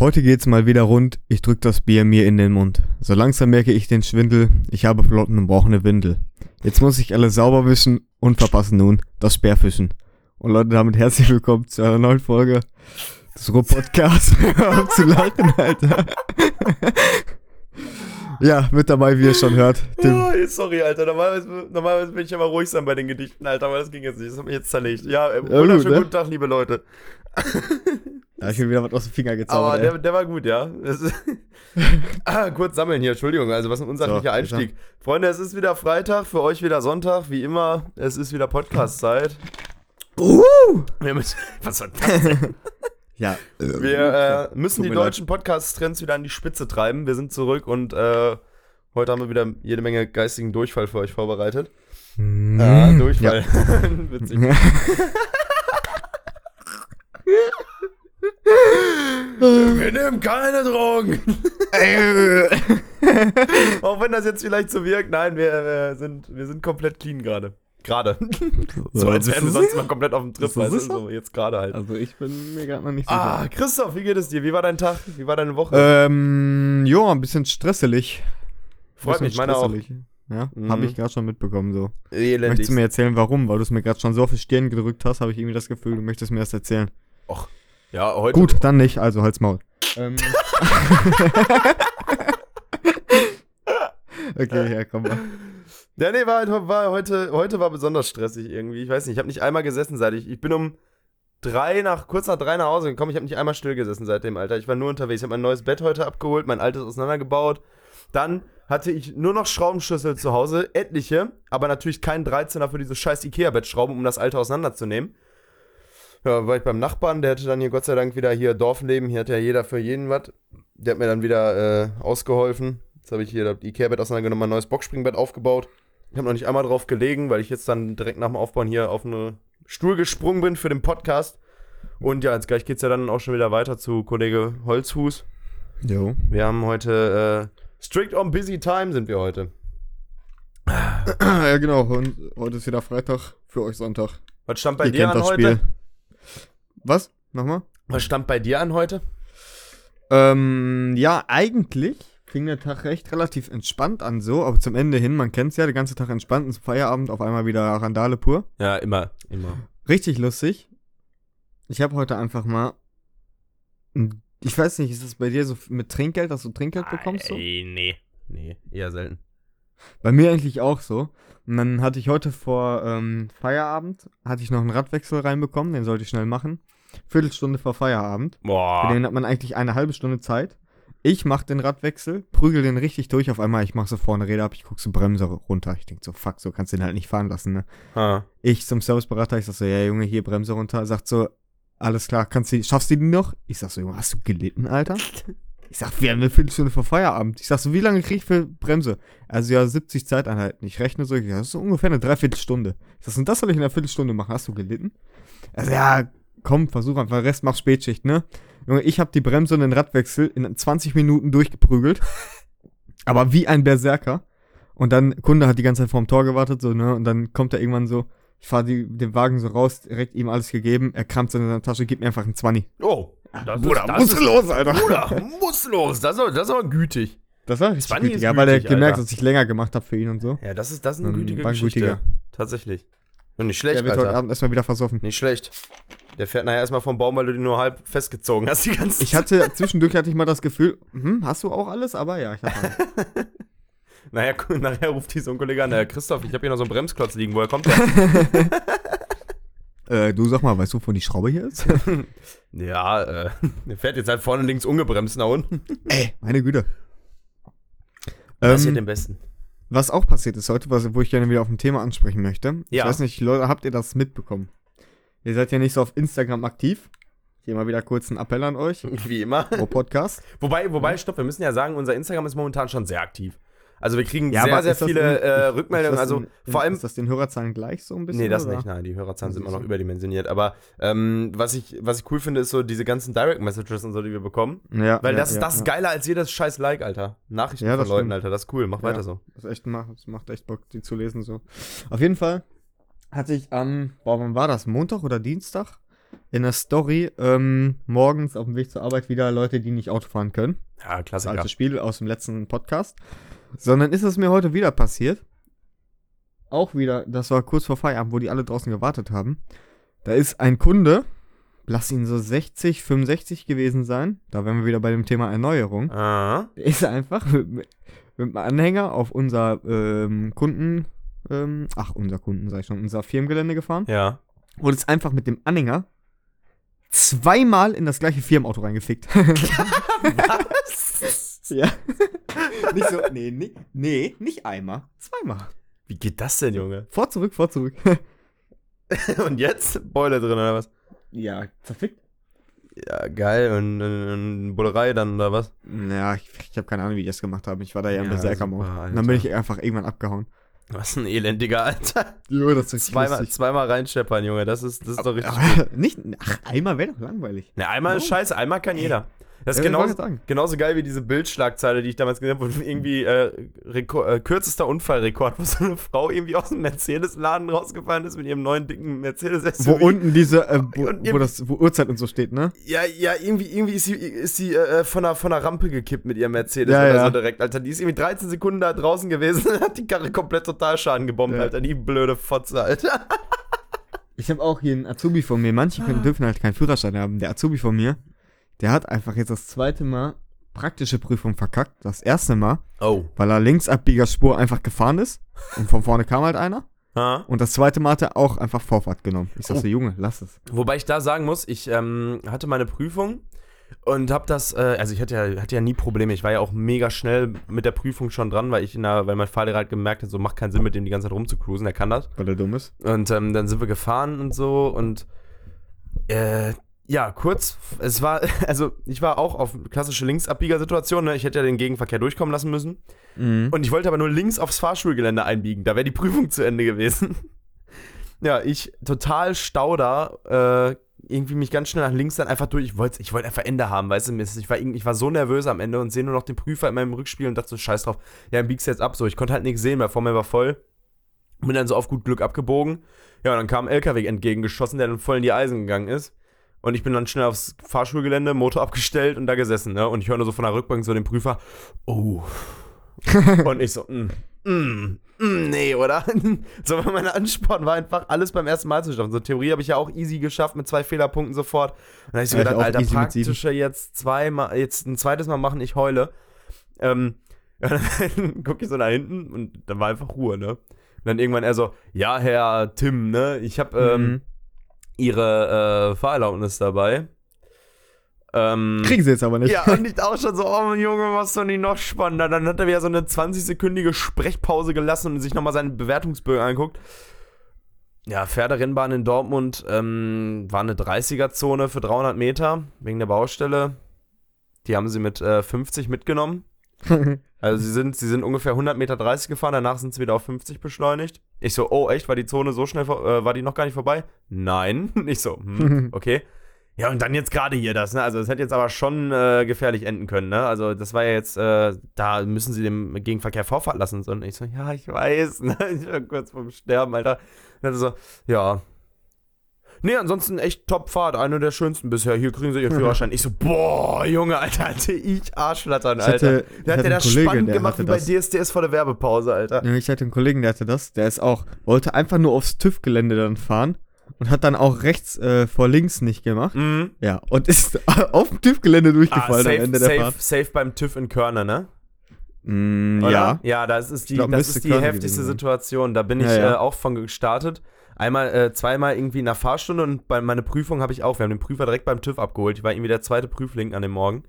Heute geht's mal wieder rund, ich drück das Bier mir in den Mund. So langsam merke ich den Schwindel, ich habe Flotten und brauche eine Windel. Jetzt muss ich alles sauber wischen und verpassen nun das Speerfischen. Und Leute, damit herzlich willkommen zu einer neuen Folge des Ruhr-Podcasts. Hör zu lachen, Alter. ja, mit dabei, wie ihr schon hört. Tim. Oh, sorry, Alter. Normalerweise, normalerweise bin ich immer ruhig sein bei den Gedichten, Alter, aber das ging jetzt nicht. Das hat mich jetzt zerlegt. Ja, äh, gut, wunderschönen ne? guten Tag, liebe Leute. Da hab ich mir wieder was aus dem Finger gezaubert. Aber der, der war gut, ja. Ah, kurz sammeln hier, Entschuldigung. Also, was ein unsachlicher So, Einstieg. Freunde, es ist wieder Freitag, für euch wieder Sonntag, wie immer. Es ist wieder Podcast-Zeit. Uh! Wir müssen, was war das denn? Ja. Wir äh, müssen die deutschen Podcast-Trends wieder an die Spitze treiben. Wir sind zurück und äh, heute haben wir wieder jede Menge geistigen Durchfall für euch vorbereitet. Ja, Ja, Durchfall. Witzig. Wir nehmen keine Drogen. Auch wenn das jetzt vielleicht so wirkt. Nein, wir, äh, sind, wir sind komplett clean gerade. Gerade. so, als wären wir sonst mal komplett auf dem Trip. Sicher? So, jetzt gerade halt. Also ich bin mir gerade noch nicht sicher. Ah, Christoph, wie geht es dir? Wie war dein Tag? Wie war deine Woche? Ähm, ja, ein bisschen stresselig. Freut mich, meine auch. Ja, Mhm. habe ich gerade schon mitbekommen so. Elendig. Möchtest du mir erzählen, warum? Weil du es mir gerade schon so auf die Stirn gedrückt hast, habe ich irgendwie das Gefühl, du möchtest mir das erzählen. Ja, heute. Gut, dann nicht, also halt's Maul. Ähm. okay, ja, komm mal. Ja, nee, war, halt- war heute, heute war besonders stressig irgendwie. Ich weiß nicht, ich habe nicht einmal gesessen seit ich. Ich bin um drei nach, kurz nach drei nach Hause gekommen. Ich habe nicht einmal still gesessen seitdem, Alter. Ich war nur unterwegs. Ich habe mein neues Bett heute abgeholt, mein altes auseinandergebaut. Dann hatte ich nur noch Schraubenschlüssel zu Hause, etliche, aber natürlich keinen 13er für diese scheiß Ikea-Bett schrauben, um das alte auseinanderzunehmen. Ja, war ich beim Nachbarn, der hatte dann hier Gott sei Dank wieder hier Dorfleben, hier hat ja jeder für jeden was. Der hat mir dann wieder äh, ausgeholfen. Jetzt habe ich hier das Ikea-Bett auseinandergenommen, mein neues Boxspringbett aufgebaut. Ich habe noch nicht einmal drauf gelegen, weil ich jetzt dann direkt nach dem Aufbauen hier auf einen Stuhl gesprungen bin für den Podcast. Und ja, jetzt gleich geht es ja dann auch schon wieder weiter zu Kollege Holzhus. Jo. Wir haben heute äh, strict on busy time sind wir heute. ja, genau. Und heute ist wieder Freitag, für euch Sonntag. Was stand bei Ihr dir an heute? Spiel. Was? Nochmal? Was stand bei dir an heute? Ähm, ja, eigentlich fing der Tag recht relativ entspannt an, so, aber zum Ende hin, man kennt's ja, der ganze Tag entspannt, ins Feierabend, auf einmal wieder Randale pur. Ja, immer, immer. Richtig lustig. Ich habe heute einfach mal. Ich weiß nicht, ist das bei dir so mit Trinkgeld, dass du Trinkgeld bekommst? So? Ey, nee. Nee, eher selten. Bei mir eigentlich auch so. Und dann hatte ich heute vor ähm, Feierabend, hatte ich noch einen Radwechsel reinbekommen, den sollte ich schnell machen. Viertelstunde vor Feierabend. Für Boah. den hat man eigentlich eine halbe Stunde Zeit. Ich mach den Radwechsel, prügel den richtig durch. Auf einmal, ich mach so vorne Räder ab, ich guck so Bremse runter. Ich denk so, fuck, so kannst du den halt nicht fahren lassen, ne? Ha. Ich zum Serviceberater, ich sag so, ja Junge, hier Bremse runter. Sagt so, alles klar, kannst du, schaffst du die noch? Ich sag so, Junge, hast du gelitten, Alter? Ich sag, wir haben eine Viertelstunde vor Feierabend. Ich sag so, wie lange krieg ich für Bremse? Also ja, 70 Zeiteinheiten. Ich rechne so, das ist so ungefähr eine Dreiviertelstunde. Ich sag, und das soll ich in einer Viertelstunde machen. Hast du gelitten? Also ja, komm, versuch einfach, Rest mach Spätschicht, ne? Junge, ich hab die Bremse und den Radwechsel in 20 Minuten durchgeprügelt. Aber wie ein Berserker. Und dann, Kunde hat die ganze Zeit vorm Tor gewartet, so, ne? Und dann kommt er irgendwann so, ich fahr die, den Wagen so raus, direkt ihm alles gegeben, er kramt so in seine Tasche, gibt mir einfach einen 20. Oh. Das Bruder, das muss los, Alter. Bruder, muss los. Das ist, das ist aber gütig. Das war richtig 20 gütig, ist ja, weil er gemerkt hat, dass ich länger gemacht habe für ihn und so. Ja, das ist, das ist eine Ähm, gütige war ein Geschichte. gütiger. Tatsächlich. Und nicht schlecht, Der wird heute Alter. Abend erstmal wieder versoffen. Nicht schlecht. Der fährt nachher erstmal vom Baum, weil du den nur halb festgezogen hast die ganze Ich hatte, zwischendurch hatte ich mal das Gefühl, hm, hast du auch alles? Aber ja, ich hatte alles. Nachher, nachher ruft die so ein Kollege an, der Christoph, ich habe hier noch so einen Bremsklotz liegen, woher kommt der? äh, du sag mal, weißt du, wo die Schraube hier ist? ja, äh, der fährt jetzt halt vorne links ungebremst nach unten. Ey, meine Güte. Passiert Ähm, dem Besten. was auch passiert ist heute, was, wo ich gerne wieder auf ein Thema ansprechen möchte. Ich Ja. weiß nicht, Leute, habt ihr das mitbekommen? Ihr seid ja nicht so auf Instagram aktiv. Hier mal wieder kurz ein Appell an euch. Wie immer. Pro Podcast. Wobei, wobei, stopp, wir müssen ja sagen, unser Instagram ist momentan schon sehr aktiv. Also wir kriegen Ja, sehr, sehr das viele äh, Rückmeldungen. das Also in, in, vor allem Ist das den Hörerzahlen gleich so ein bisschen? Nee, das oder? nicht, nein, die Hörerzahlen sind immer noch überdimensioniert. Aber ähm, was, ich, was ich cool finde, ist so diese ganzen Direct Messages und so, die wir bekommen. Ja, Weil ja, das, ja, das ist ja. geiler als jedes scheiß Like, Alter. Nachrichten von das Leuten, stimmt. Alter, das ist cool. Mach weiter so. Das, echt, macht, das macht echt Bock, die zu lesen so. Auf jeden Fall hatte ich am, boah, wann war das? Montag oder Dienstag? in der Story ähm, morgens auf dem Weg zur Arbeit wieder Leute, die nicht Auto fahren können. Ja, Das Klassiker. alte Spiel aus dem letzten Podcast. Sondern ist es mir heute wieder passiert. Auch wieder, das war kurz vor Feierabend, wo die alle draußen gewartet haben. Da ist ein Kunde, lass ihn so 60, 65 gewesen sein. Da wären wir wieder bei dem Thema Erneuerung. Ah. Der ist einfach mit, mit dem Anhänger auf unser ähm, Kunden, ähm, ach, unser Kunden, sag ich schon, unser Firmengelände gefahren. Ja. Und ist einfach mit dem Anhänger zweimal in das gleiche Firmenauto reingefickt. Was? Ja. nicht so, nee, nee, nee, nicht einmal, zweimal. Wie geht das denn, Junge? Vor, zurück, vor, zurück. Und jetzt? Boiler drin oder was? ja, zerfickt. Ja, geil. Und, und, und Bullerei dann oder was? Ja, ich, ich habe keine Ahnung, wie die das gemacht haben. Ich war da ja im Ja, Berserker-Mode. Und dann bin ich einfach irgendwann abgehauen. Was ein elendiger Alter. Jo, das ist Zweimal, zweimal reinscheppern, Junge. Das ist, das ist doch richtig. Aber nicht, ach, einmal wäre doch langweilig. Ne, einmal ist Oh. scheiße, einmal kann jeder. Das ist Ja, genauso, genauso geil wie diese Bildschlagzeile, die ich damals gesehen habe, wo irgendwie äh, äh, kürzester Unfallrekord, wo so eine Frau irgendwie aus dem Mercedes-Laden rausgefallen ist mit ihrem neuen dicken Mercedes Wo unten diese, äh, wo, wo, das, wo Uhrzeit und so steht, ne? Ja, ja, irgendwie, irgendwie ist sie, ist sie äh, von, der, von der Rampe gekippt mit ihrem Mercedes Ja, oder ja. so direkt, Alter. Die ist irgendwie 13 Sekunden da draußen gewesen und hat die Karre komplett total Schaden gebombt, Ja. Alter. Die blöde Fotze, Alter. Ich habe auch hier einen Azubi von mir. Manche können, dürfen halt keinen Führerschein haben. Der Azubi von mir, der hat einfach jetzt das zweite Mal praktische Prüfung verkackt. Das erste Mal, Oh. weil er Linksabbiegerspur einfach gefahren ist. Und von vorne kam halt einer. Ha? Und das zweite Mal hat er auch einfach Vorfahrt genommen. Ich sag so, Junge, lass es. Wobei ich da sagen muss, ich ähm, hatte meine Prüfung und habe das, äh, also ich hatte ja, hatte ja nie Probleme. Ich war ja auch mega schnell mit der Prüfung schon dran, weil ich in der, weil mein Fahrlehrer halt gemerkt hat, so macht keinen Sinn, mit dem die ganze Zeit rumzucruisen, der kann das. Weil er dumm ist. Und ähm, dann sind wir gefahren und so und äh, ja, kurz, es war, also ich war auch auf klassische Linksabbiegersituation, ne? ich hätte ja den Gegenverkehr durchkommen lassen müssen. Mhm. Und ich wollte aber nur links aufs Fahrschulgelände einbiegen. Da wäre die Prüfung zu Ende gewesen. ja, ich total stauder, äh, irgendwie mich ganz schnell nach links dann einfach durch. Ich wollte ich wollt einfach Ende haben, weißt du? Ich war, ich war so nervös am Ende und sehe nur noch den Prüfer in meinem Rückspiel und dachte so, scheiß drauf. Ja, dann biegst du jetzt ab. So, ich konnte halt nichts sehen, weil vor mir war voll. Bin dann so auf gut Glück abgebogen. Ja, und dann kam ein LKW entgegengeschossen, der dann voll in die Eisen gegangen ist. Und ich bin dann schnell aufs Fahrschulgelände, Motor abgestellt und da gesessen, ne? Und ich höre nur so von der Rückbank so den Prüfer, oh. und ich so, mm, mm, mm, nee, oder? so, weil mein Ansporn war einfach, alles beim ersten Mal zu schaffen. So, Theorie habe ich ja auch easy geschafft mit zwei Fehlerpunkten sofort. Und dann habe ich so Ja, ich gedacht, auch Alter, praktische jetzt zweimal, jetzt ein zweites Mal machen, ich heule. Ähm, ja, dann gucke ich so nach hinten und dann war einfach Ruhe, ne? Und dann irgendwann er so, ja, Herr Tim, ne? Ich habe ähm, Mhm. Ihre äh, Fahrerlaubnis dabei. Ähm, Kriegen sie jetzt aber nicht. ja, und ich auch schon so, oh Junge, was doch nicht noch spannender. Dann hat er wieder so eine 20-sekündige Sprechpause gelassen und sich nochmal seine Bewertungsbögen angeguckt. Ja, Pferderennbahn in Dortmund ähm, war eine 30er-Zone für 300 Meter wegen der Baustelle. Die haben sie mit äh, 50 mitgenommen. Also sie sind, sie sind ungefähr 100 Meter 30 gefahren, danach sind sie wieder auf 50 beschleunigt. Ich so, oh echt, war die Zone so schnell, vor- äh, war die noch gar nicht vorbei? Nein. Ich so, hm, okay. Ja, und dann jetzt gerade hier das, ne? Also das hätte jetzt aber schon äh, gefährlich enden können, ne? Also das war ja jetzt, äh, da müssen sie dem Gegenverkehr Vorfahrt lassen. So, Und ich so, ja, ich weiß, ne? Ich war kurz vorm Sterben, Alter. Und dann so, ja. Nee, ansonsten echt Top-Fahrt, eine der schönsten bisher. Hier kriegen sie ihr Führerschein. Ich so, boah, Junge, Alter, hatte ich Arschlattern, Alter. hatte, Der hat ja das Kollegen, spannend der gemacht wie bei das. DSDS vor der Werbepause, Alter. Ja, ich hatte einen Kollegen, der hatte das. Der ist auch, wollte einfach nur aufs TÜV-Gelände dann fahren und hat dann auch rechts äh, vor links nicht gemacht. Mhm. Ja, und ist auf dem TÜV-Gelände Ah, durchgefallen am safe, Ende der safe, Fahrt. safe beim TÜV in Körner, ne? Mm, ja. Ja, das ist die, glaub, das ist die heftigste. Situation. Da bin ich Ja, ja. Äh, auch von gestartet. Einmal, äh, zweimal irgendwie in der Fahrstunde und bei meiner Prüfung habe ich auch, wir haben den Prüfer direkt beim TÜV abgeholt. Ich war irgendwie der zweite Prüfling an dem Morgen.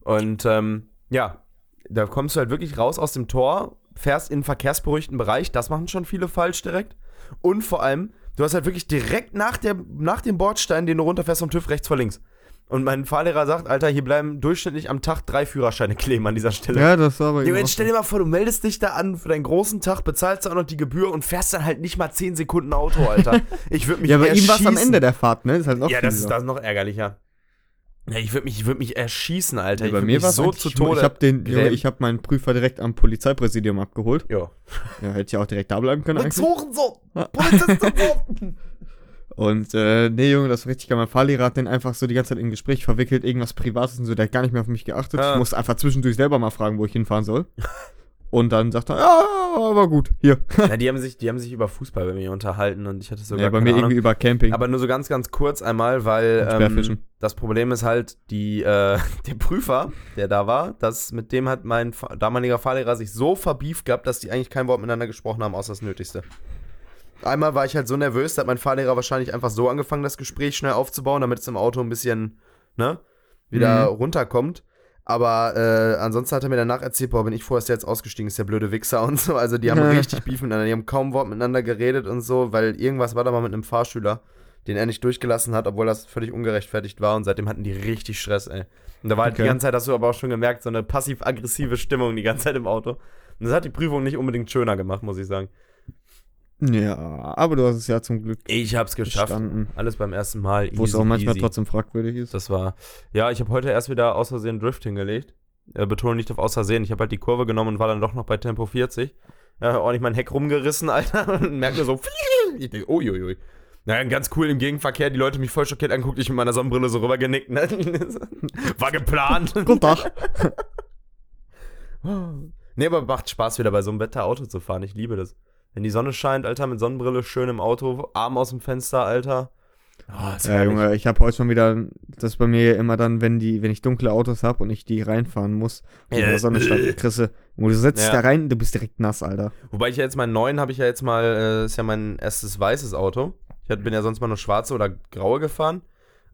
Und ähm, ja, da kommst du halt wirklich raus aus dem Tor, fährst in einen verkehrsberuhigten Bereich, das machen schon viele falsch direkt. Und vor allem, du hast halt wirklich direkt nach, der, nach dem Bordstein, den du runterfährst vom TÜV, rechts vor links. Und mein Fahrlehrer sagt, Alter, hier bleiben durchschnittlich am Tag drei Führerscheine kleben an dieser Stelle. Ja, das war aber eben jetzt stell dir mal vor, du meldest dich da an für deinen großen Tag, bezahlst auch noch die Gebühr und fährst dann halt nicht mal 10 Sekunden Auto, Alter. Ich würde mich Ja, bei ihm war es am. Ende der Fahrt, ne? Das ist halt noch Ja, das ist, das ist noch ärgerlicher. Ja, ich würde mich, ich würd mich erschießen, Alter. Ja, ich bei mir war es so zu Tode. Ich habe den, Junge, grämen. ich habe meinen Prüfer direkt am Polizeipräsidium abgeholt. Ja. Ja, hätte ich auch direkt da bleiben können eigentlich. Hurensohn! Ja. Polizisten! Und, äh, nee, Junge, das war richtig geil. Mein Fahrlehrer hat den einfach so die ganze Zeit in ein Gespräch verwickelt, irgendwas Privates und so, der hat gar nicht mehr auf mich geachtet. Ah. Ich musste einfach zwischendurch selber mal fragen, wo ich hinfahren soll. Und dann sagt er, ja, aber gut, hier. Ja, die haben sich, die haben sich über Fußball bei mir unterhalten und ich hatte sogar Ja, bei mir Ahnung. irgendwie über Camping. Aber nur so ganz, ganz kurz einmal, weil ähm, das Problem ist halt, die, äh, der Prüfer, der da war, das, mit dem hat mein damaliger Fahrlehrer sich so verbieft gehabt, dass die eigentlich kein Wort miteinander gesprochen haben, außer das Nötigste. Einmal war ich halt so nervös, da hat mein Fahrlehrer wahrscheinlich einfach so angefangen, das Gespräch schnell aufzubauen, damit es im Auto ein bisschen, ne, wieder Mhm. runterkommt. Aber äh, ansonsten hat er mir danach erzählt, boah, bin ich der jetzt ausgestiegen ist, der blöde Wichser und so. Also die haben richtig Beef miteinander, die haben kaum Wort miteinander geredet und so, weil irgendwas war da mal mit einem Fahrschüler, den er nicht durchgelassen hat, obwohl das völlig ungerechtfertigt war und seitdem hatten die richtig Stress, ey. Und da war halt die Okay. ganze Zeit, hast du aber auch schon gemerkt, so eine passiv-aggressive Stimmung die ganze Zeit im Auto. Und das hat die Prüfung nicht unbedingt schöner gemacht, muss ich sagen. Ja, aber du hast es ja zum Glück Ich hab's geschafft. bestanden. Alles beim ersten Mal. Wo es easy auch manchmal peasy. trotzdem fragwürdig ist. Das war. Ja, ich habe heute erst wieder aus Versehen Drift hingelegt. Äh, betone nicht auf aus Versehen. Ich habe halt die Kurve genommen und war dann doch noch bei Tempo 40. Ja, ordentlich mein Heck rumgerissen, Alter. Und merke mir so, ich denke, uiuiui. Naja, ganz cool im Gegenverkehr, die Leute mich voll schockiert anguckt, ich mit meiner Sonnenbrille so rüber genickt. Ne? War geplant. Guten Tag. nee, aber macht Spaß, wieder bei so einem Wetter Auto zu fahren. Ich liebe das. Wenn die Sonne scheint, Alter, mit Sonnenbrille schön im Auto, Arm aus dem Fenster, Alter. Oh, ist Ja. Junge, ich habe heute schon wieder, das ist bei mir immer dann, wenn die, wenn ich dunkle Autos habe und ich die reinfahren muss, und in der Sonne stand, Chrisse, wo du setzt Ja. dich da rein, du bist direkt nass, Alter. Wobei ich ja jetzt meinen neuen habe ich ja jetzt mal, äh, ist ja mein erstes weißes Auto. Ich hab- bin ja sonst mal nur schwarze oder graue gefahren.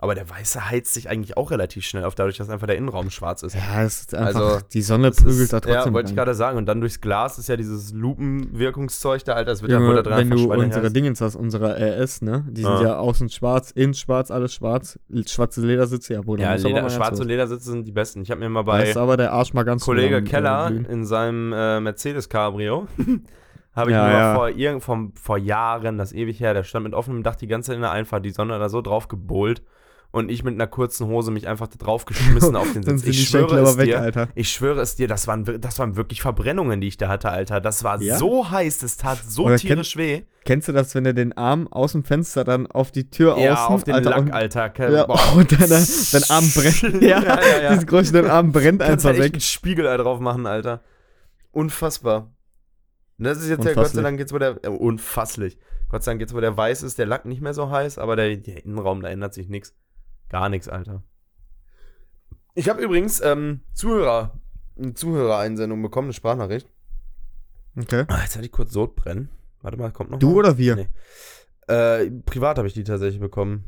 Aber der weiße heizt sich eigentlich auch relativ schnell auf, dadurch, dass einfach der Innenraum schwarz ist. Ja, es ist einfach, Also, die Sonne Das ist- prügelt da trotzdem Ja, wollte ich gerade sagen. Und dann durchs Glas ist ja dieses Lupenwirkungszeug da, Alter. Das wird ja wohl da dran wenn du unsere Dingens hast, unsere RS, ne? Die sind Ah. ja außen schwarz, innen schwarz, alles schwarz, schwarze Ledersitze, ja, Bruder. Ja, Leder, schwarze. Ledersitze sind die besten. Ich habe mir mal bei ist aber der Arsch mal ganz Kollege äh, Keller in seinem äh, Mercedes Cabrio habe ich Ja, mir ja. vor, irgend, vom, vor Jahren, das ewig her, der stand mit offenem Dach die ganze Zeit in der Einfahrt, die Sonne da so drauf gebohlt und ich mit einer kurzen Hose mich einfach da drauf geschmissen auf den Sitz. Ich schwöre es weg, dir, Alter. ich schwöre es dir, das waren, das waren wirklich Verbrennungen, die ich da hatte, Alter. Das war Ja? so heiß, das tat so Oder tierisch weh. Kennst du das, wenn er den Arm aus dem Fenster dann auf die Tür Ja, außen, auf den Alter, Lack, und, Alter. Ja, Boah. und äh, dein Arm brennt. Ja, Ja, ja, ja. dieses Geräusch, dein Arm brennt Kannst einfach halt echt weg. einen Spiegelei drauf machen, Alter. Unfassbar. Und Das ist jetzt ja Gott sei. Dank jetzt, wo der. Äh, unfasslich. Gott sei Dank jetzt, wo der weiß ist, der Lack nicht mehr so heiß, aber der, der Innenraum, da ändert sich nichts. Gar nichts, Alter. Ich habe übrigens ähm, Zuhörer, eine Zuhörereinsendung bekommen, eine Sprachnachricht. Okay. Ah, jetzt hatte ich kurz Sodbrennen. Warte mal, kommt noch Du mal? oder wir? Nee. Äh, privat habe ich die tatsächlich bekommen.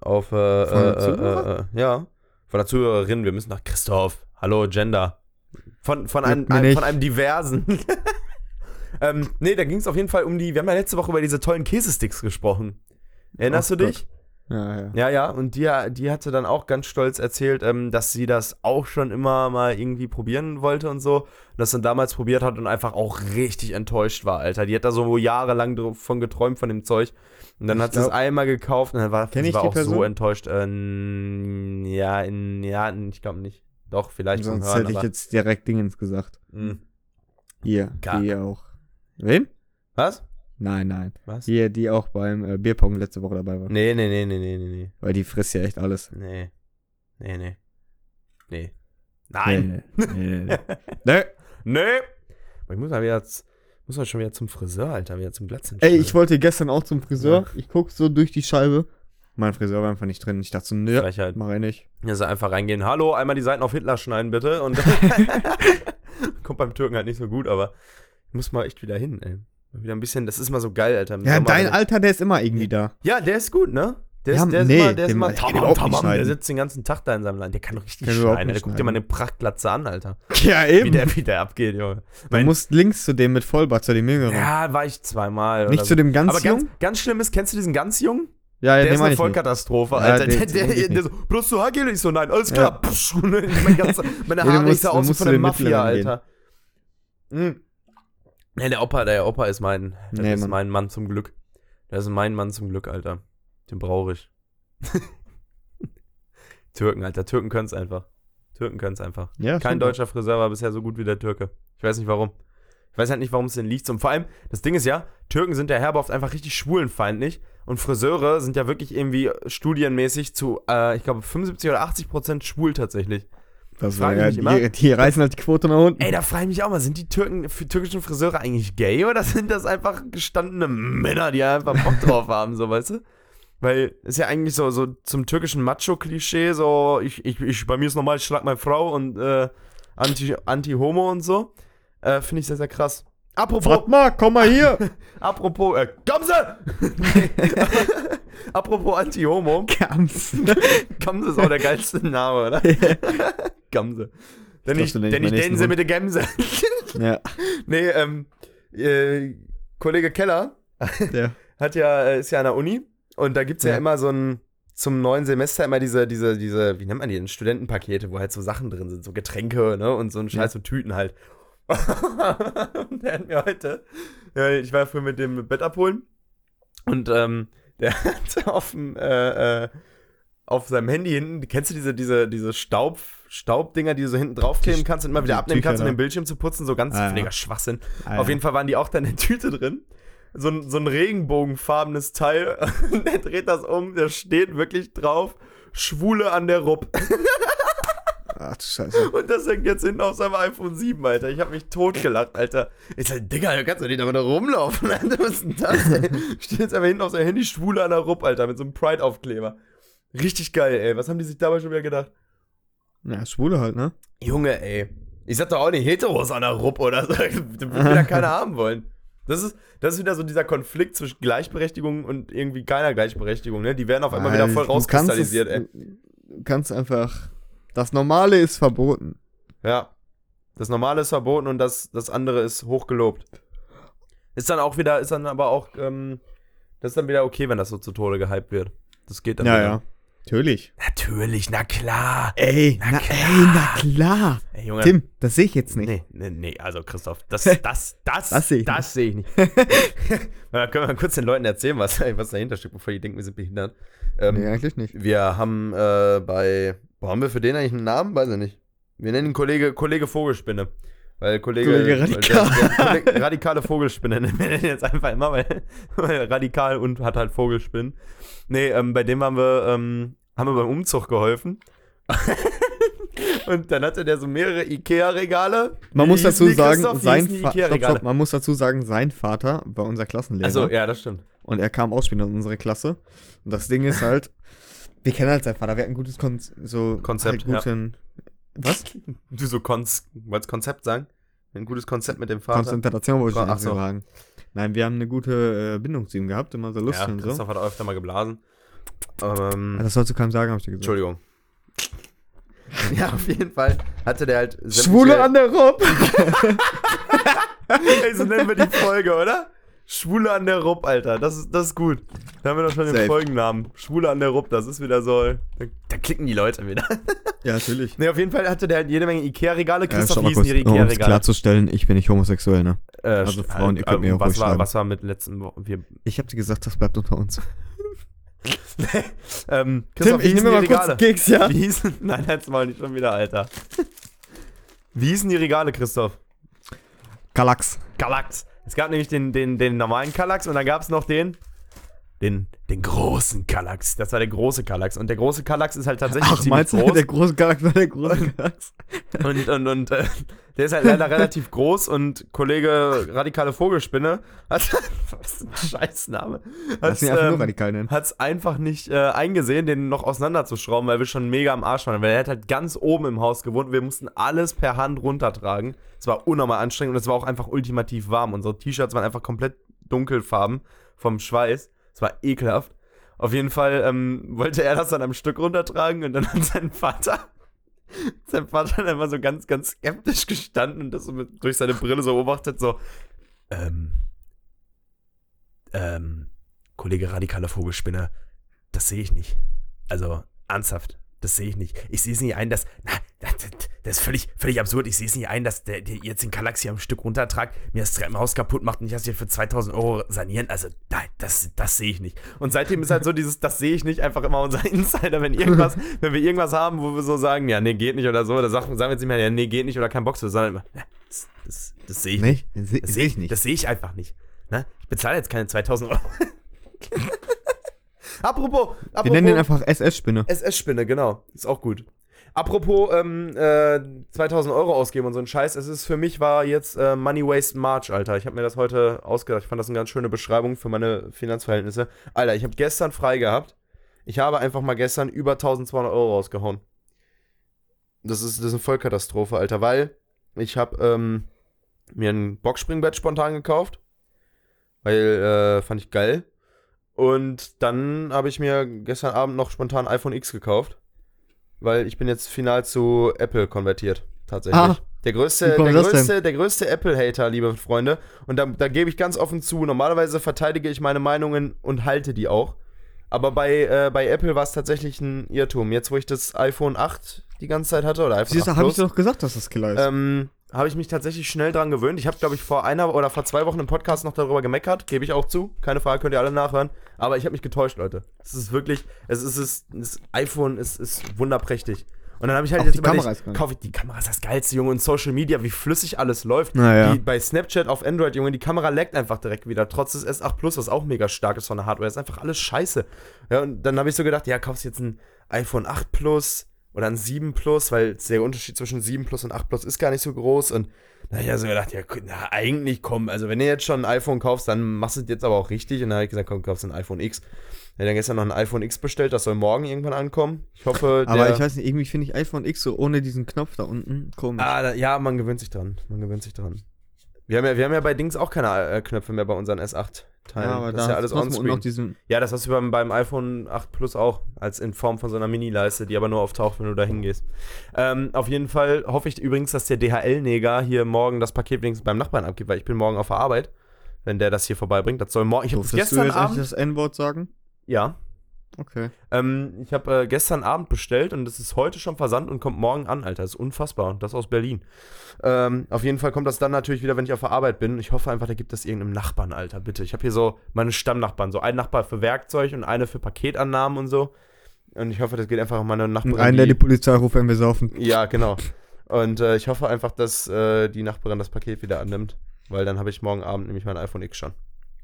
Auf, äh, äh, Zuhörer? äh, äh, ja. Von der Zuhörerin. Wir müssen nach Christoph. Hallo, Gender. Von, von, einem, nicht. von einem diversen. ähm, nee, da ging es auf jeden Fall um die. Wir haben ja letzte Woche über diese tollen Käsesticks gesprochen. Erinnerst Ach du dich? Ja, ja. Ja, ja, und die, die hatte dann auch ganz stolz erzählt, ähm, dass sie das auch schon immer mal irgendwie probieren wollte und so. Und das dann damals probiert hat und einfach auch richtig enttäuscht war, Alter. Die hat da so jahrelang davon geträumt von dem Zeug. Und dann Ich hat sie es einmal gekauft und dann war, sie war auch so Person? enttäuscht. Ähm, ja, in, ja, ich glaube nicht. Doch, vielleicht Sonst Hören, hätte ich jetzt direkt Dingens gesagt. mh. Hier, Gar- die auch. Wen? Was? Nein, nein. Was? Hier, die auch beim äh, Bierpong letzte Woche dabei war. Nee, nee, nee, nee, nee, nee, nee. Weil die frisst ja echt alles. Nee. Nee, nee. Nee. Nein. Nee, nee, nee. nee. Nee. Aber ich muss wieder, z- muss mal schon wieder zum Friseur, Alter, wieder zum Glatzen. Ey, ich wollte gestern auch zum Friseur. Ich guck so durch die Scheibe. Mein Friseur war einfach nicht drin. Ich dachte so, nö, Frechheit. mach ich nicht. Also einfach reingehen. Hallo, einmal die Seiten auf Hitler schneiden, bitte. Und kommt beim Türken halt nicht so gut, aber ich muss mal echt wieder hin, ey. Mal Wieder ein bisschen, das ist mal so geil, Alter. Im Ja, Sommer, dein Alter, der ist immer irgendwie da. Ja, der ist gut, ne? Der Ja, ist, der ist nee, immer, der ist immer der kann tamam, überhaupt nicht tamam, der sitzt den ganzen Tag da in seinem Land. Der kann doch richtig Kann schneiden. Der guckt dir mal eine Prachtglatze an, Alter. Ja, Wie eben. der, wie der abgeht, Junge. Du musst links zu dem mit Vollbart, zu dem Jüngeren. Ja, war ich zweimal. nicht oder zu dem ganz Aber ganz, Jungen? ganz schlimm ist, kennst du diesen ganz Jungen? Ja, ja, Der ist meine eine. Vollkatastrophe, Ja, Alter. der, der, der, nicht. so, brauchst du Haargel? Ich so, nein, alles Ja. klar. Mein ganzer, meine Ja, du Haare, sah aus wie von der Mafia. Alter. Hm. Nee, der Opa, der Opa ist mein, das Nee, ist Mann. mein Mann zum Glück. Das ist mein Mann zum Glück, Alter. Den brauche ich. Türken, Alter. Türken können es einfach. Türken können es einfach. Ja, Kein deutscher Friseur war bisher so gut wie der Türke. Ich weiß nicht warum. Ich weiß halt nicht, warum es denn liegt. Und vor allem, das Ding ist ja, Türken sind ja herbe oft einfach richtig schwulenfeindlich. und Friseure sind ja wirklich irgendwie studienmäßig zu, äh, ich glaube, 75 oder 80 Prozent schwul tatsächlich. Das war ja, die, die reißen halt die Quote nach unten. Ey, da frage ich mich auch mal, sind die Türken, für türkischen Friseure eigentlich gay oder sind das einfach gestandene Männer, die einfach Bock drauf haben, so, weißt du? Weil ist ja eigentlich so, so zum türkischen Macho-Klischee, so, ich, ich, ich, bei mir ist normal, ich schlag meine Frau und äh, Anti- Anti-Homo und so. Äh, Finde ich sehr, sehr krass. Apropos, Fatma, komm mal hier! apropos, äh, Gamse! Apropos Anti-Homo. Ganz. Gamse ist auch der geilste Name, oder? Gamse. Denn ich, denn ich Hund. mit der Gemse. ja, Nee, ähm, äh, Kollege Keller der. hat ja, äh, ist ja an der Uni und da gibt es ja. Ja. immer so ein, zum neuen Semester immer diese, diese, diese, wie nennt man die denn, Studentenpakete, wo halt so Sachen drin sind, so Getränke, ne, und so ein Scheiß, so Tüten halt. und der hat mir heute, ja, ich war früher mit dem Bett abholen und, ähm, der hat auf dem, äh, äh, auf seinem Handy hinten, kennst du diese, diese, diese Staub, Staubdinger, die du so hinten draufkleben kannst und immer wieder abnehmen Tücher kannst, um den Bildschirm zu putzen, so ganz Ah, ja. Schwachsinn. Ah, Auf jeden Fall waren die auch da in der Tüte drin. So ein, so ein regenbogenfarbenes Teil. Der dreht das um, der steht wirklich drauf. Schwule an der Rupp. Ach du Scheiße. Und das hängt jetzt hinten auf seinem iPhone 7, Alter. Ich hab mich totgelacht, Alter. Ich sag, Digga, du kannst doch nicht damit rumlaufen, Alter. Was ist denn das, ey? Steht jetzt einfach hinten auf seinem Handy Schwule an der Rupp, Alter, mit so einem Pride-Aufkleber. Richtig geil, ey. Was haben die sich dabei schon wieder gedacht? Ja, Schwule halt, ne? Junge, ey. Ich sag doch auch nicht Heteros an der Rupp oder so. Das wird wieder keiner haben wollen. Das ist, das ist wieder so dieser Konflikt zwischen Gleichberechtigung und irgendwie keiner Gleichberechtigung, ne? Die werden auf einmal wieder Weil voll kannst rauskristallisiert, es- ey. Du kannst einfach. Das Normale ist verboten. Ja. Das Normale ist verboten und das, das andere ist hochgelobt. Ist dann auch wieder, ist dann aber auch, ähm, das ist dann wieder okay, wenn das so zu Tode gehypt wird. Das geht dann Ja, wieder. ja. Natürlich. Natürlich, na klar. Ey, Na na, klar. ey, na klar. Ey, Junge. Tim, das sehe ich jetzt nicht. Nee, nee, nee, also Christoph, das, das, das, Das sehe ich das sehe ich nicht. Können wir mal kurz den Leuten erzählen, was, was dahinter steckt, bevor die denken, wir sind behindert. Ähm, Nee, eigentlich nicht. Wir haben äh, bei, wo haben wir für den eigentlich einen Namen? Weiß ich nicht. Wir nennen ihn Kollege, Kollege Vogelspinne. Weil Kollege, Kollege weil Radikal. Der, der Kollege, radikale Vogelspinne nennen wir den jetzt einfach immer, weil, weil radikal und hat halt Vogelspinnen. Nee, ähm, bei dem haben wir, ähm, haben wir beim Umzug geholfen. und dann hatte der so mehrere Ikea-Regale. Man muss dazu sagen, sein Vater. Stopp, stopp, man muss dazu sagen, sein Vater war unser Klassenlehrer. Also, ja, das stimmt. Und er kam ausspielen in unsere Klasse. Und das Ding ist halt, wir kennen halt seinen Vater, wir hatten ein gutes Kon so Konzept, halt guten, Was? Du so Konz, wolltest Konzept sagen? Ein gutes Konzept mit dem Vater. Konzentration wollte ich nicht so. sagen. Nein, wir haben eine gute äh, Bindung zu ihm gehabt, immer so lustig ja, und so. Christoph hat öfter mal geblasen. Ähm, Das sollst du keinem sagen, hab ich dir gesagt. Entschuldigung. Ja, auf jeden Fall hatte der halt. Schwule an der Rob! Ey, so nennen wir die Folge, oder? Schwule an der Rupp, Alter. Das ist, das ist gut. Da haben wir doch schon den Safe. Folgennamen. Schwule an der Rupp, das ist wieder so. Da, da klicken die Leute wieder. ja, natürlich. Ne, auf jeden Fall hatte der halt jede Menge Ikea-Regale. Äh, Christoph mal hießen kurz, ihre um Ikea-Regale. klarzustellen, ich bin nicht homosexuell, ne? Äh, also Frauen, ihr könnt mir auch was ruhig war, was war mit letzten Wochen? Wir, Ich hab dir gesagt, das bleibt unter uns. ähm, Tim, wie ich nehme die mal kurz Regale? einen Keks, ja? Wie hießen. Nein, jetzt mal nicht schon wieder, Alter. Wie hießen die Regale, Christoph? Galax. Kallax. Es gab nämlich den, den, den normalen Kallax und dann gab es noch den. Den, den großen Kallax. Das war der große Kallax. Und der große Kallax ist halt tatsächlich Ach, ziemlich meinst du, groß. der große Galax war der große Galax? Und, und, und äh, der ist halt leider relativ groß und Kollege Radikale Vogelspinne hat. was ist ein Scheißname? Lass ihn einfach nur radikal nennen. hat es einfach nicht äh, eingesehen, den noch auseinanderzuschrauben, weil wir schon mega am Arsch waren. Weil er hat halt ganz oben im Haus gewohnt. Wir mussten alles per Hand runtertragen. Es war unnormal anstrengend und es war auch einfach ultimativ warm. Unsere T-Shirts waren einfach komplett dunkelfarben vom Schweiß. Es war ekelhaft. Auf jeden Fall ähm, wollte er das dann am Stück runtertragen und dann hat sein Vater, sein Vater dann immer so ganz, ganz skeptisch gestanden und das so mit, durch seine Brille so beobachtet, so, ähm, ähm, Kollege radikaler Vogelspinner, das sehe ich nicht. Also, ernsthaft, das sehe ich nicht. Ich sehe es nicht ein, dass, na, das, das ist völlig, völlig absurd. Ich sehe es nicht ein, dass der, der jetzt den hier am Stück runtertragt, mir das Treppenhaus kaputt macht und ich das hier für 2000 Euro sanieren. Also, nein, das, das sehe ich nicht. Und seitdem ist halt so dieses, das sehe ich nicht, einfach immer unser Insider, wenn irgendwas, wenn wir irgendwas haben, wo wir so sagen, ja, nee, geht nicht oder so, da sagen, sagen wir jetzt nicht mehr, ja, nee, geht nicht oder kein zu, sondern immer, "Ja, das, das, das sehe ich nicht. Das seh ich nicht. Das sehe ich einfach nicht. Ne? Ich bezahle jetzt keine 2000 Euro. Apropos, apropos Wir nennen den einfach SS-Spinne. SS-Spinne, genau. Ist auch gut. Apropos ähm, äh, 2000 Euro ausgeben und so ein Scheiß. Es ist für mich war jetzt äh, Money Waste March, Alter. Ich habe mir das heute ausgedacht. Ich fand das eine ganz schöne Beschreibung für meine Finanzverhältnisse. Alter, ich habe gestern frei gehabt. Ich habe einfach mal gestern über 1200 Euro rausgehauen. Das ist, das ist eine Vollkatastrophe, Alter, weil ich habe ähm, mir ein Boxspringbett spontan gekauft. Weil, äh, fand ich geil. Und dann habe ich mir gestern Abend noch spontan iPhone X gekauft. Weil ich bin jetzt final zu Apple konvertiert. Tatsächlich. Ah, der größte, der größte, der größte Apple-Hater, liebe Freunde. Und da, da gebe ich ganz offen zu, normalerweise verteidige ich meine Meinungen und halte die auch. Aber bei, äh, bei Apple war es tatsächlich ein Irrtum. Jetzt, wo ich das iPhone 8 die ganze Zeit hatte, oder iPhone Siehst 8 du, habe ich Plus, dir doch gesagt, dass das Killer ist. ähm, habe ich mich tatsächlich schnell dran gewöhnt. Ich habe, glaube ich, vor einer oder vor zwei Wochen im Podcast noch darüber gemeckert, gebe ich auch zu. Keine Frage, könnt ihr alle nachhören. Aber ich habe mich getäuscht, Leute. Es ist wirklich, es ist, es das iPhone ist, ist wunderprächtig. Und dann habe ich halt Auch jetzt die Kamera ist überlegt, kaufe ich die Kamera ist das geilste, Junge, und Social Media, wie flüssig alles läuft. Naja. Die, bei Snapchat auf Android, Junge, die Kamera laggt einfach direkt wieder, trotz des S8 Plus, was auch mega stark ist von der Hardware. ist einfach alles scheiße. Ja, und dann habe ich so gedacht, ja, kaufst jetzt ein iPhone 8 Plus oder ein 7 Plus, weil der Unterschied zwischen 7 Plus und 8 Plus ist gar nicht so groß. Und na, ich hab so gedacht, ja, na, eigentlich komm, also wenn du jetzt schon ein iPhone kaufst, dann machst du es jetzt aber auch richtig. Und dann habe ich gesagt, komm, kaufst ein iPhone X. Ja, dann gestern noch ein iPhone X bestellt, das soll morgen irgendwann ankommen. Ich hoffe, Aber ich weiß nicht, irgendwie finde ich iPhone X so ohne diesen Knopf da unten komisch. Ah, da, ja, man gewöhnt sich dran. Man gewöhnt sich dran. Wir haben ja, wir haben ja bei Dings auch keine äh, Knöpfe mehr bei unseren S8-Teilen. ja, aber das da ist ja alles hast du unten onscreen. Ja, das hast du beim, beim iPhone 8 Plus auch, als in Form von so einer Mini-Leiste, die aber nur auftaucht, wenn du da hingehst. Ähm, auf jeden Fall hoffe ich übrigens, dass der DHL-Neger hier morgen das Paket wenigstens beim Nachbarn abgibt, weil ich bin morgen auf der Arbeit, wenn der das hier vorbeibringt. Das soll morgen. Ich habe Durftest du gestern jetzt Abend. das N-Wort sagen? Ja. Okay. Ähm, ich habe äh, gestern Abend bestellt und es ist heute schon versandt und kommt morgen an, Alter. Das ist unfassbar. Und das aus Berlin. Ähm, auf jeden Fall kommt das dann natürlich wieder, wenn ich auf der Arbeit bin. Ich hoffe einfach, da gibt es irgendeinem Nachbarn, Alter, bitte. Ich habe hier so meine Stammnachbarn. So ein Nachbar für Werkzeug und eine für Paketannahmen und so. Und ich hoffe, das geht einfach an meine Und Nachbarin. einen, der die Polizei ruft, wenn wir saufen. ja, genau. Und äh, ich hoffe einfach, dass äh, die Nachbarin das Paket wieder annimmt. Weil dann habe ich morgen Abend nämlich mein iPhone X schon.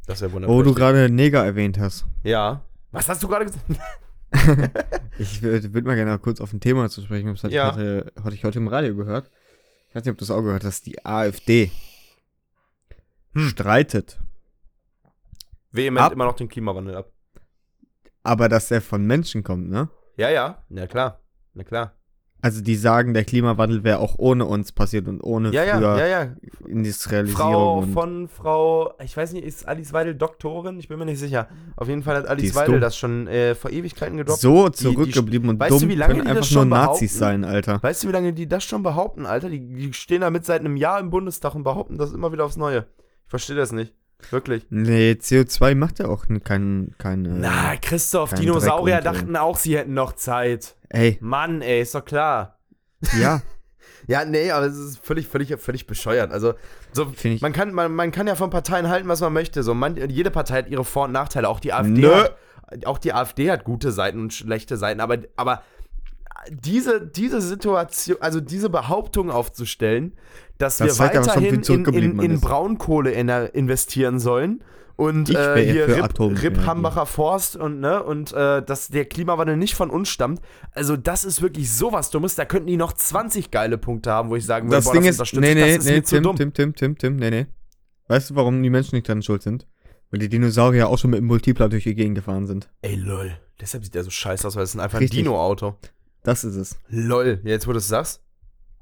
Das wäre wunderbar. Wo du gerade Neger erwähnt hast. Ja. Was hast du gerade gesagt? Ich würde würd mal gerne kurz auf ein Thema zu sprechen. Das hatte, Ja. ich hatte, hatte ich heute im Radio gehört. Ich weiß nicht, ob du das auch gehört hast. Die AfD Hm. streitet. Vehement Ab- immer noch den Klimawandel ab. Aber dass der von Menschen kommt, ne? Ja, ja. Na klar. Na klar. Also die sagen, der Klimawandel wäre auch ohne uns passiert und ohne Ja, ja, früher ja, ja. Industrialisierung. Frau von Frau, ich weiß nicht, ist Alice Weidel Doktorin? Ich bin mir nicht sicher. Auf jeden Fall hat Die Alice Weidel dumm. das schon äh, vor Ewigkeiten gedroppt. so die- zurückgeblieben und weißt du, dumm wie lange können die das einfach nur schon Nazis behaupten? sein, Alter. Weißt du, wie lange die das schon behaupten, Alter? Die, die stehen damit seit einem Jahr im Bundestag und behaupten das immer wieder aufs Neue. Ich verstehe das nicht. Wirklich. Nee, CO2 macht ja auch keinen. Kein, äh, Na, Christoph, kein Dinosaurier äh, dachten auch, sie hätten noch Zeit. Ey, Mann, ey, ist doch klar. ja, Ja, nee, aber es ist völlig, völlig, völlig bescheuert. Also, so, finde ich. man kann, man, man kann ja von Parteien halten, was man möchte. So, man, jede Partei hat ihre Vor- und Nachteile. Auch die AfD, Nö. hat, auch die AfD hat gute Seiten und schlechte Seiten. Aber, aber diese, diese Situation, also diese Behauptung aufzustellen, dass Das wir aber schon, weiterhin in, in, in. Braunkohle ener- investieren sollen. Und äh, hier Rip. Rip Hambacher Forst und ne und äh, dass der Klimawandel nicht von uns stammt. Also das ist wirklich sowas Dummes. Da könnten die noch 20 geile Punkte haben, wo ich sagen würde, Das boah, Ding das ist, nee, nee, das ist nee, Tim, dumm. Tim, Tim, Tim, Tim, nee, nee. Weißt du, warum die Menschen nicht dran schuld sind? Weil die Dinosaurier auch schon mit dem Multipler durch die Gegend gefahren sind. Ey, lol. Deshalb sieht der so scheiße aus, weil es ist einfach Richtig. ein Dino-Auto. Das ist es. Lol. Jetzt, wo du es sagst.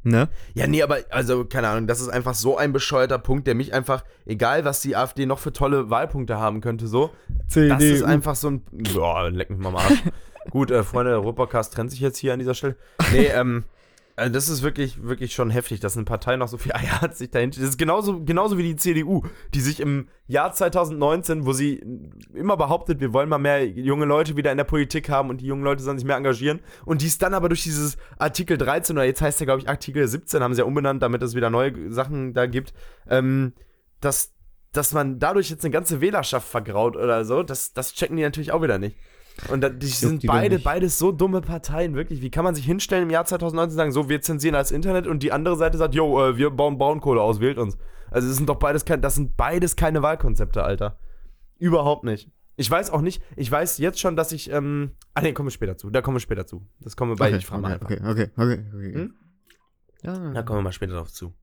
Ne? Ja, nee, aber, also, keine Ahnung, das ist einfach so ein bescheuerter Punkt, der mich einfach, egal was die AfD noch für tolle Wahlpunkte haben könnte, so, das ist einfach so ein. Boah, leck mich mal am Arsch. Gut, äh, Freunde, der Europacast trennt sich jetzt hier an dieser Stelle. Nee, ähm. Also das ist wirklich, wirklich schon heftig, dass eine Partei noch so viel Eier hat, sich dahinter. Das ist genauso, genauso wie die CDU, die sich im Jahr 2019, wo sie immer behauptet, wir wollen mal mehr junge Leute wieder in der Politik haben und die jungen Leute sollen sich mehr engagieren. Und die es dann aber durch dieses Artikel 13 oder jetzt heißt der, glaube ich, Artikel 17, haben sie ja umbenannt, damit es wieder neue Sachen da gibt, ähm, dass, dass man dadurch jetzt eine ganze Wählerschaft vergraut oder so, das, das checken die natürlich auch wieder nicht. Und da, die sind die beide, beides so dumme Parteien, wirklich. Wie kann man sich hinstellen im Jahr 2019 und sagen, so, wir zensieren als Internet und die andere Seite sagt, yo, äh, wir bauen Braunkohle aus, wählt uns. Also das sind doch beides kein, das sind beides keine Wahlkonzepte, Alter. Überhaupt nicht. Ich weiß auch nicht, ich weiß jetzt schon, dass ich, ähm, ah ne, kommen wir später zu, da kommen wir später zu. Das kommen wir bei, ich frage mal einfach. okay, okay, okay, okay. Hm? Ja, Da kommen wir mal später drauf zu.